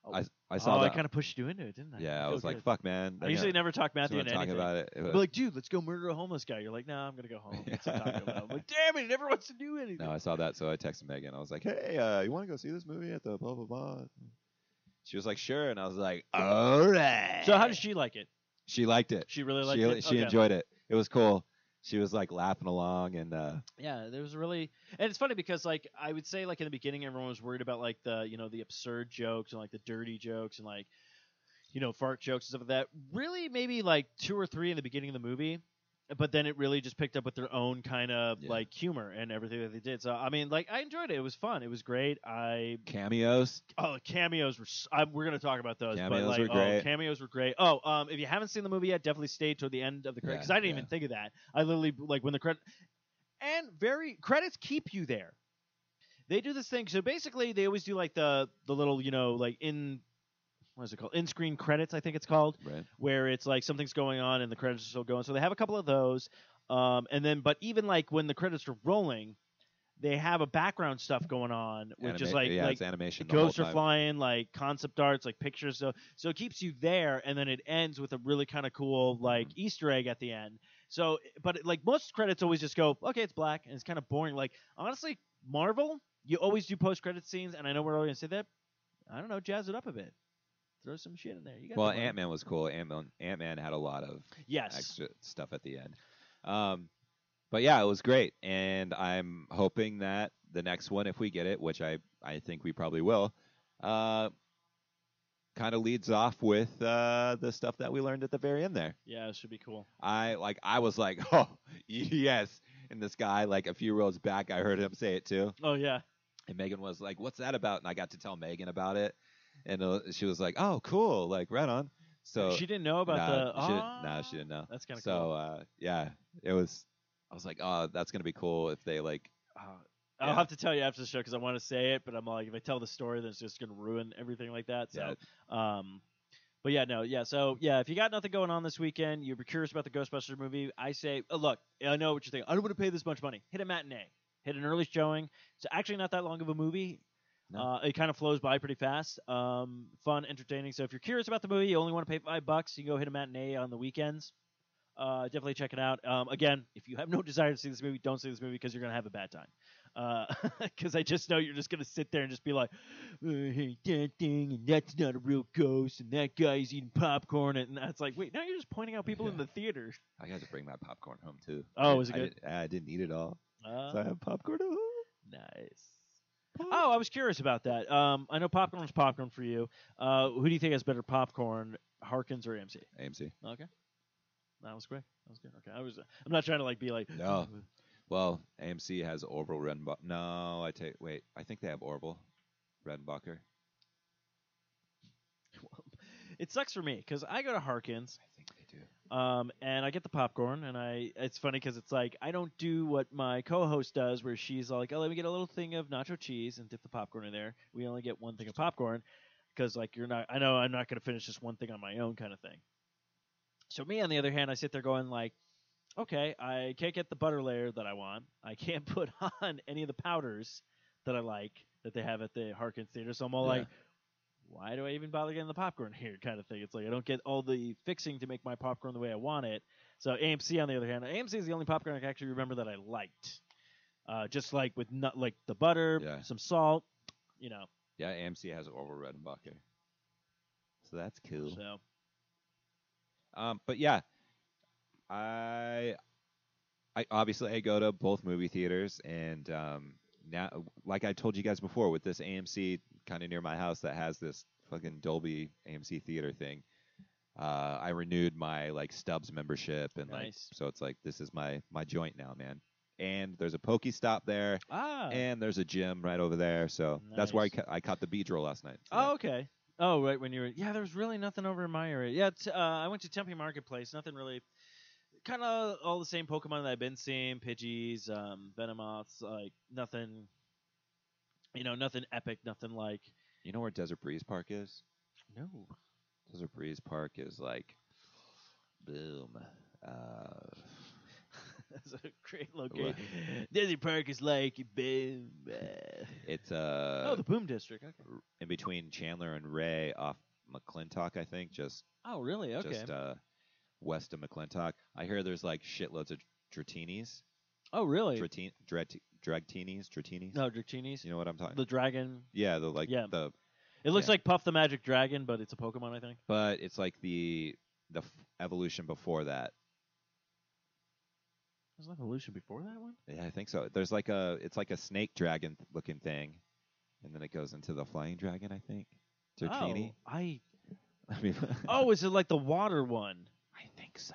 Oh. I I saw that. oh, I kind of pushed you into it, didn't I? yeah, I was like, good. fuck, man. I usually never talk Matthew want into to talk anything. about it. I'd be like, dude, let's go murder a homeless guy. You're like, nah, I'm gonna go home. Get some Taco Bell. I'm like, damn it, he never wants to do anything. no, I saw that, so I texted Megan. I was like, hey, uh, you want to go see this movie at the blah blah blah? She was like, sure, and I was like, all right. So how did she like it? She liked it. She really liked she it. she Okay. enjoyed it. It was cool. She was like laughing along, and uh, Yeah, there was really, and it's funny because like I would say like in the beginning everyone was worried about like the you know the absurd jokes and like the dirty jokes and like you know fart jokes and stuff like that. Really, maybe like two or three in the beginning of the movie, but then it really just picked up with their own kind of Yeah. like humor and everything that they did. So I mean, like I enjoyed it. It was fun. It was great. I cameos. oh cameos were. I, we're gonna talk about those. but Cameos like were oh, great. cameos were great. Oh, um, if you haven't seen the movie yet, definitely stay toward the end of the credits because Yeah, I didn't yeah. even think of that. I literally like when the credit and very credits keep you there. They do this thing. So basically, they always do like the the little you know like in what is it called in screen credits I think it's called Right. where it's like something's going on and the credits are still going. So they have a couple of those, um, and then but even like when the credits are rolling, they have a background stuff going on, which is like yeah, like it's animation. ghosts are flying, like concept arts, like pictures. So so it keeps you there, and then it ends with a really kind of cool like Mm-hmm. Easter egg at the end. So, but like most credits always just go, okay, it's black, and it's kind of boring. Like honestly, Marvel, you always do post credit scenes, and I know we're always gonna say that. I don't know, jazz it up a bit. Throw some shit in there. You got Well, Ant Man was cool. Ant Man Ant Man had a lot of Yes. extra stuff at the end. Um, but yeah, it was great, and I'm hoping that the next one, if we get it, which I I think we probably will, uh, kind of leads off with uh, the stuff that we learned at the very end there. Yeah, it should be cool. I like I was like, oh yes, and this guy like a few rows back, I heard him say it too, Oh yeah. and Megan was like, what's that about? And I got to tell Megan about it, and uh, she was like, oh cool, like right on. So she didn't know about nah, the. she didn't- oh, nah, she didn't know. That's kind of so cool. uh, yeah, it was. I was like, oh, that's gonna be cool if they like. Uh, I'll yeah. have to tell you after the show because I want to say it, but I'm like, if I tell the story, then it's just gonna ruin everything like that. So, Yeah. um, but yeah, no, yeah. So yeah, if you got nothing going on this weekend, you're curious about the Ghostbusters movie, I say, uh, look, I know what you're thinking. I don't want to pay this much money. Hit a matinee. Hit an early showing. It's actually not that long of a movie. Uh, it kind of flows by pretty fast. Um, fun, entertaining. So if you're curious about the movie, you only want to pay five bucks. You can go hit a matinee on the weekends. Uh, definitely check it out. Um, again, if you have no desire to see this movie, don't see this movie because you're gonna have a bad time. Because I just know you're just gonna sit there and just be like, "Uh, "Hey, that thing, and that's not a real ghost, and that guy's eating popcorn," and that's like, wait, now you're just pointing out people in the theater. I got to bring my popcorn home too. Oh, I, was it I good? didn't- I didn't eat it all, Uh, so I have popcorn at home. nice. Oh, I was curious about that. Um, I know popcorn's popcorn for you. Uh, who do you think has better popcorn, Harkins or AMC? AMC. Okay, that was great. That was good. Okay, I was. I'm not trying to like be like. No. Well, AMC has Orville Redenbacher. No, I take. Wait, I think they have Orville Redenbacher. It sucks for me because I go to Harkins. I think they do. Um, and I get the popcorn, and I it's funny because it's like I don't do what my co-host does, where she's all like, "Oh, let me get a little thing of nacho cheese and dip the popcorn in there." We only get one thing of popcorn because like you're not. I know I'm not gonna finish just one thing on my own, kind of thing. So me, on the other hand, I sit there going like, "Okay, I can't get the butter layer that I want. I can't put on any of the powders that I like that they have at the Harkins theater." So I'm all Yeah. like, why do I even bother getting the popcorn here? Kind of thing. It's like I don't get all the fixing to make my popcorn the way I want it. So AMC, on the other hand, AMC is the only popcorn I can actually remember that I liked. Uh, just like with nut, like the butter, Yeah. some salt, you know. Yeah, AMC has Orville Redenbacher. So that's cool. So Um, but yeah, I I I, obviously I go to both movie theaters, and um, now, like I told you guys before, with this AMC kind of near my house that has this fucking Dolby AMC theater thing, uh, I renewed my like Stubs membership, and like so it's like this is my my joint now, man. And there's a PokéStop there, Ah. and there's a gym right over there. So that's where I, Nice. ca- I caught the roll last night. So Oh, okay. Oh, right when you were. Yeah, there was really nothing over in my area. Yeah, t- uh, I went to Tempe Marketplace. Nothing really. Kind of all the same Pokemon that I've been seeing: Pidgeys, um, Venomoths. Like nothing. You know, nothing epic. Nothing like. you know where Desert Breeze Park is? No. Desert Breeze Park is like, boom. Uh, That's a great location. Desert Park is like boom. uh, it's uh, oh, the Boom District. Okay. in between Chandler and Ray off McClintock, I think, just Oh, really? Okay. just uh, west of McClintock. I hear there's like shitloads of Dratinis, oh, really? Dratin, Drat, Dragtinis, Dratinis. no, Dratinis. You know what I'm talking? The dragon. yeah, the like Yeah. the, It looks Yeah. like Puff the Magic Dragon, but it's a Pokemon, I think. but it's like the the f- evolution before that. Was there evolution before that one? Yeah, I think so. There's like a it's like a snake dragon looking thing, and then it goes into the flying dragon. I think. Dratini. Oh, I. I mean, Oh, is it like the water one? I think so.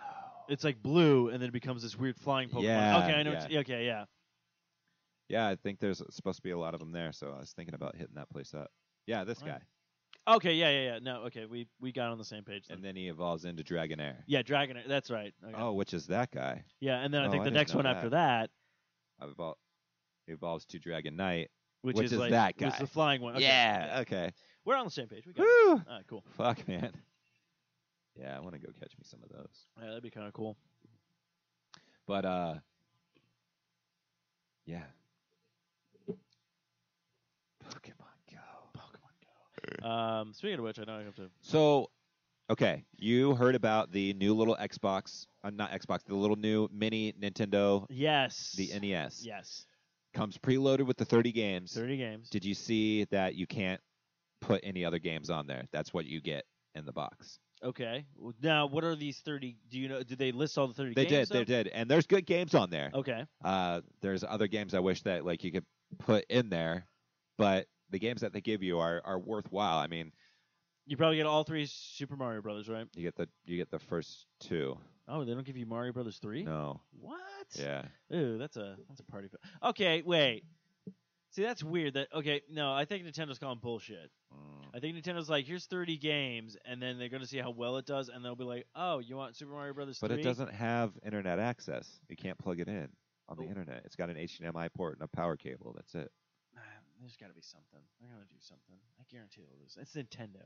It's like blue, and then it becomes this weird flying Pokemon. Yeah, Okay, I know. yeah. Okay, yeah. Yeah, I think there's supposed to be a lot of them there, so I was thinking about hitting that place up. Yeah, this Right. guy, Okay, yeah, yeah, yeah. No, okay, we we got on the same page. Then. and then he evolves into Dragonair. yeah, Dragon. That's right. Okay. Oh, which is that guy? yeah, and then I oh, think I the didn't next one that. after that, Evol- evolves to Dragonite. which, Which is, is like that guy. the flying one. Okay. Yeah. Okay. we're on the same page. We got it. Woo! All right, cool. Fuck, man. Yeah, I want to go catch me some of those. Yeah, that'd be kind of cool. But uh, yeah. Pokemon Go. Pokemon Go. Um, speaking of which, I know I have to. So, okay, you heard about the new little Xbox, uh, not Xbox, the little new mini Nintendo, Yes. the NES. Yes. Comes preloaded with the 30 games. Thirty games. Did you see that you can't put any other games on there? That's what you get in the box. Okay. Now, what are these thirty? Do you know? Did they list all the thirty? They did, they did, and there's good games on there. Okay. Uh, there's other games I wish that like you could put in there, but the games that they give you are are worthwhile. I mean, You probably get all three Super Mario Brothers, right? you get the you get the first two. Oh, they don't give you Mario Brothers three. No, What? yeah, Ooh, that's a that's a party. Okay, wait. See, that's weird. That okay? No, I think Nintendo's calling bullshit. Mm. I think Nintendo's like, here's 30 games, and then they're gonna see how well it does, and they'll be like, oh, you want Super Mario Brothers but 3? it doesn't have internet access. You can't plug it in on the Oh. internet. It's got an HDMI port and a power cable. That's it. There's got to be something. They're gonna do something. I guarantee they'll lose. It's Nintendo.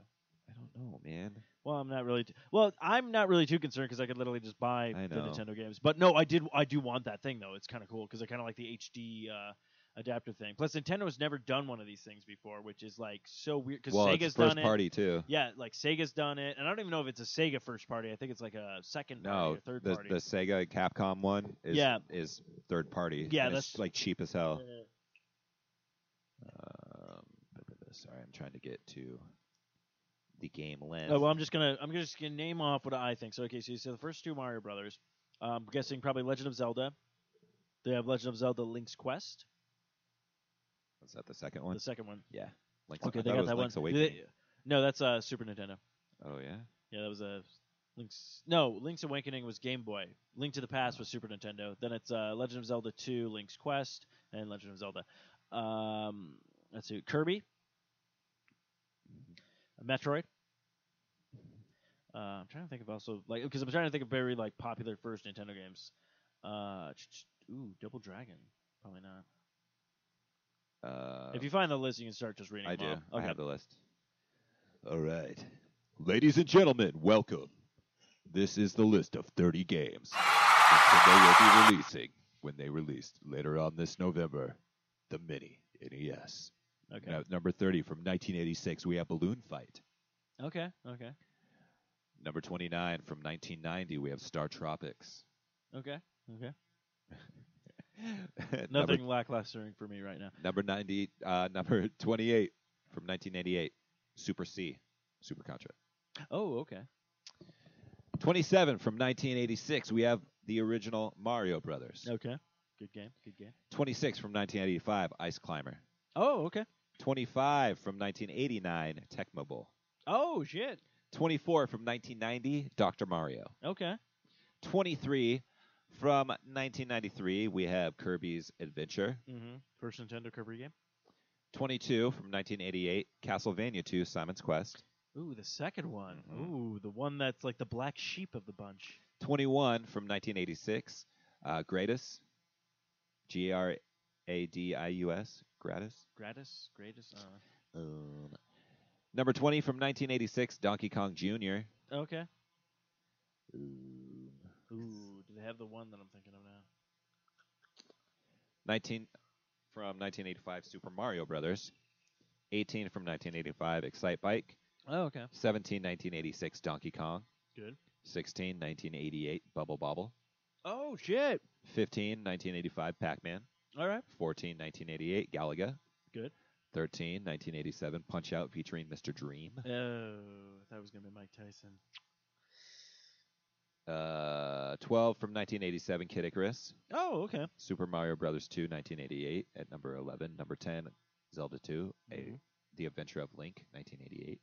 I don't know, man. Well, I'm not really. T- well, I'm not really too concerned because I could literally just buy the. Nintendo games. But no, I did. I do want that thing though. It's kind of cool because I kind of like the HD uh, adapter thing. Plus, Nintendo has never done one of these things before, which is like so weird because well, Sega's done party too. Yeah, like Sega's done it, and I don't even know if it's a Sega first party. I think it's like a second No, or third the party. the Sega Capcom one is Yeah. is third party. Yeah, and it's, that's- like cheap as hell. Um, sorry, I'm trying to get to the game list. Oh, well, I'm just gonna I'm just gonna name off what I think. So okay, so you see the first two Mario Brothers. Um, I'm guessing probably Legend of Zelda. They have Legend of Zelda: Link's Quest. Was that the second one? The second one. Yeah. Link's, Okay, I they got that Link's one. Awakening. They- no, that's uh Super Nintendo. Oh yeah. Yeah, that was a Link's. No, Link's Awakening was Game Boy. Link to the Past was Super Nintendo. Then it's uh, Legend of Zelda 2, Link's Quest, and Legend of Zelda. Um, let's see, Kirby, Metroid. Uh, I'm trying to think of also like because I'm trying to think of very like popular first Nintendo games. Uh, ch- ch- ooh, Double Dragon. Probably not. Uh, if you find the list, you can start just reading. I do. off. I have the list. All right. Ladies and gentlemen, welcome. This is the list of 30 games that they will be releasing when they released later on this November the Mini NES. Okay. Now, number 30 from 1986, we have Balloon Fight. Okay. Okay. Number 29 from 1990, we have Star Tropics. Okay. Okay. number, Nothing lackluster for me right now. number 90, uh, number 28 from 1988, Super C, Super Contra. Oh, okay. 27 from 1986, we have the original Mario Brothers. Okay. Good game. Good game. 26 from 1985, Ice Climber. Oh, okay. 25 from 1989, Tecmo Bowl. Oh shit. 24 from 1990, Dr. Mario. Okay. 23 from 1993, we have Kirby's Adventure. Mm-hmm. First Nintendo Kirby game. 22 from 1988, Castlevania 2, Simon's Quest. Ooh, the second one. Mhm. Ooh, the one that's like the black sheep of the bunch. 21 from 1986, uh, Gratis. G R A D I U S. Gratis. Gratis, greatest. Uh, Um, number 20 from 1986, Donkey Kong Jr. okay. Um, Ooh, they have the one that I'm thinking of now? 19 from 1985, Super Mario Brothers. 18 from 1985, Excitebike. Oh, okay. 17, 1986, Donkey Kong. Good. 16, 1988, Bubble Bobble. Oh shit. 15, 1985, Pac-Man. All right. 14, 1988, Galaga. Good. 13, 1987, Punch Out featuring Mr. Dream. Oh, that was gonna be Mike Tyson. Uh, 12 from 1987, Kid Icarus. Oh, okay. Super Mario Brothers 2, 1988 at number 11. Number 10, Zelda 2, a, Mhm. The Adventure of Link, 1988.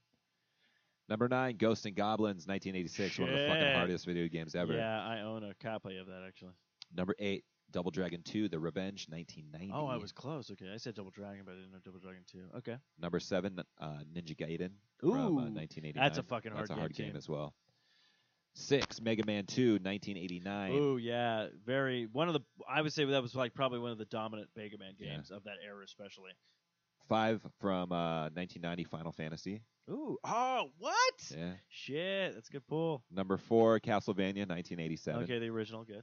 Number 9, Ghosts and Goblins, 1986, one of the fucking hardest video games ever. Yeah, I own a copy of that actually. Number 8, Double Dragon 2, The Revenge, 1990. Oh, I was close. Okay, I said Double Dragon, but I didn't know Double Dragon Two. Okay. Number 7, uh, Ninja Gaiden Ooh, from uh, 1989. that's a fucking hard That's a game, hard game too. as well. 6, Mega Man 2, 1989. Ooh, yeah, very one of the. I would say that was like probably one of the dominant Mega Man Yeah. games of that era, especially. 5 from uh, 1990, Final Fantasy. Ooh, oh, what? Yeah. Shit, that's a good pull. Number 4, Castlevania, 1987. Okay, the original, good,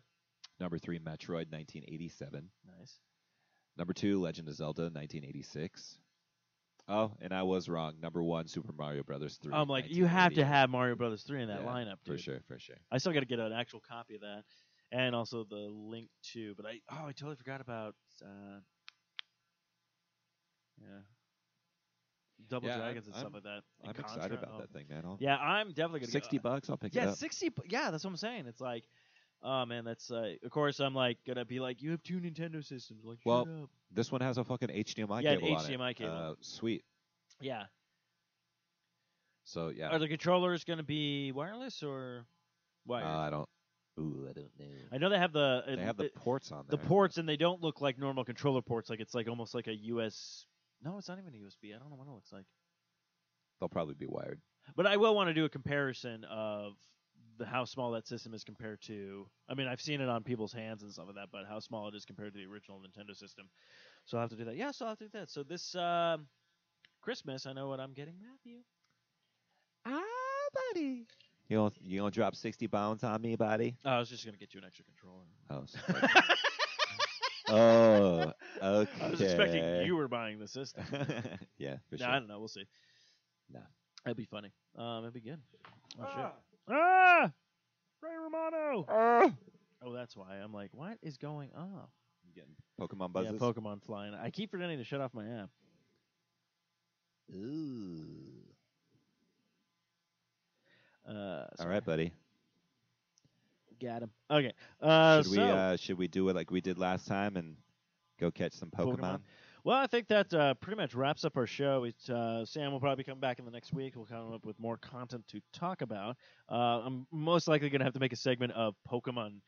Number 3, Metroid, 1987. nice. Number 2, Legend of Zelda, 1986. Oh, and I was wrong. Number 1, Super Mario Brothers 3. I'm like, you have to have Mario Brothers three in that Yeah, lineup, For sure, for sure. I still got to get an actual copy of that, and also the link to. But I oh, I totally forgot about. Uh, yeah. Double Yeah, Dragons and I'm- stuff like that. and I'm excited about oh. that thing, man. I'll, Yeah, I'm definitely gonna 60 get, bucks, I'll pick Yeah, it up. Yeah, sixty. Yeah, that's what I'm saying. It's like, oh man, that's uh, of course I'm like gonna be like, you have two Nintendo systems. Like, Well, shut up. This one has a fucking HDMI Yeah, cable on it. HDMI cable. Uh, sweet. Yeah. So, yeah. Are the controllers gonna be wireless or Uh. I don't. Ooh, I don't know. I know they have the They have the ports on there. the ports and they don't look like normal controller ports like it's like almost like a us no it's not even a usb i don't know what it looks like They'll probably be wired. but i will want to do a comparison of the how small that system is compared to i mean i've seen it on people's hands and stuff like that but how small it is compared to the original nintendo system so i'll have to do that yeah so i'll have to do that so this um christmas i know what i'm getting matthew Ah, buddy. You gonna, you gonna drop 60 pounds on me, buddy? oh, i was just going to get you an extra controller Oh, so- oh, okay. i was expecting you were buying the system yeah, for no, sure. I don't know. We'll see. No. That'd be funny. Um, that'd be good. Oh, shit. Ah! Ray Romano! Oh, that's why. I'm like, what is going on? I'm getting Pokemon buzzes. Yeah, Pokemon flying. I keep forgetting to shut off my app. Ooh. Uh, All right, buddy. Got him. Okay. Uh, should we uh, should we do it like we did last time and go catch some Pokemon? Pokemon? Well, I think that uh, pretty much wraps up our show. It's, uh, Sam will probably come back in the next week. We'll come up with more content to talk about. Uh, I'm most likely going to have to make a segment of Pokemon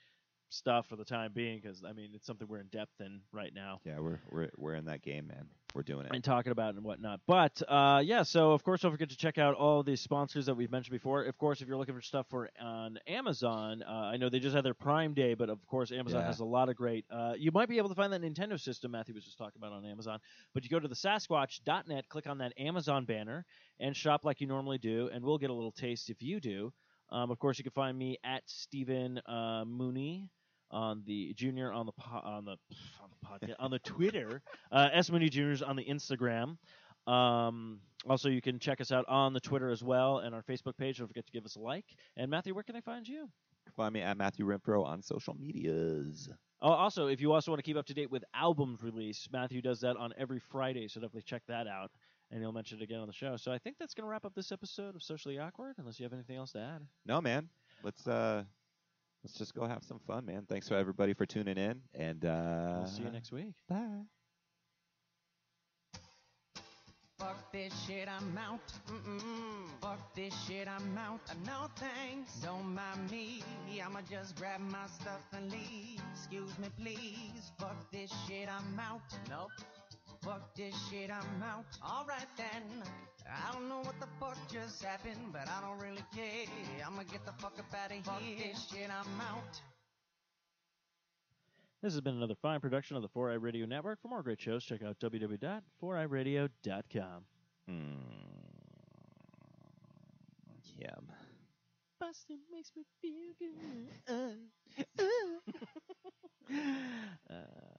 stuff for the time being because, I mean, it's something we're in depth in right now. Yeah, we're we're we're in that game, man. We're doing it. and talking about it and whatnot. But uh, yeah, so of course, don't forget to check out all the sponsors that we've mentioned before. Of course, if you're looking for stuff for on Amazon, uh, I know they just had their Prime Day, but of course, Amazon Yeah. has a lot of great. Uh, you might be able to find that Nintendo system Matthew was just talking about on Amazon. But you go to the Sasquatch.net, click on that Amazon banner, and shop like you normally do, and we'll get a little taste if you do. Um, of course, you can find me at Stephen uh, Mooney on the junior on the po- on the on the podcast on the Twitter, uh, S Mooney Juniors on the Instagram. Um, also, you can check us out on the Twitter as well and our Facebook page. Don't forget to give us a like. And Matthew, where can I find you? Find me at Matthew Renfro on social medias. Oh, also, if you also want to keep up to date with albums release, Matthew does that on every Friday, so definitely check that out. And he'll mention it again on the show. So I think that's going to wrap up this episode of Socially Awkward, unless you have anything else to add. No, man. Let's uh, let's just go have some fun, man. Thanks for everybody for tuning in, and uh, we'll see you next week. Bye. Fuck this shit, I'm out. Mm-mm. Fuck this shit, I'm out. Uh, no thanks, don't mind me. I'ma just grab my stuff and leave. Excuse me, please. Fuck this shit, I'm out. Nope. Fuck this shit, I'm out. Alright then. I don't know what the fuck just happened, but I don't really care. I'ma get the fuck up out of here. Fuck this shit, I'm out. This has been another fine production of the 4i Radio Network. For more great shows, check out www.4iradio.com. Hmm. Yum. Bustin' makes me feel good. Uh, uh.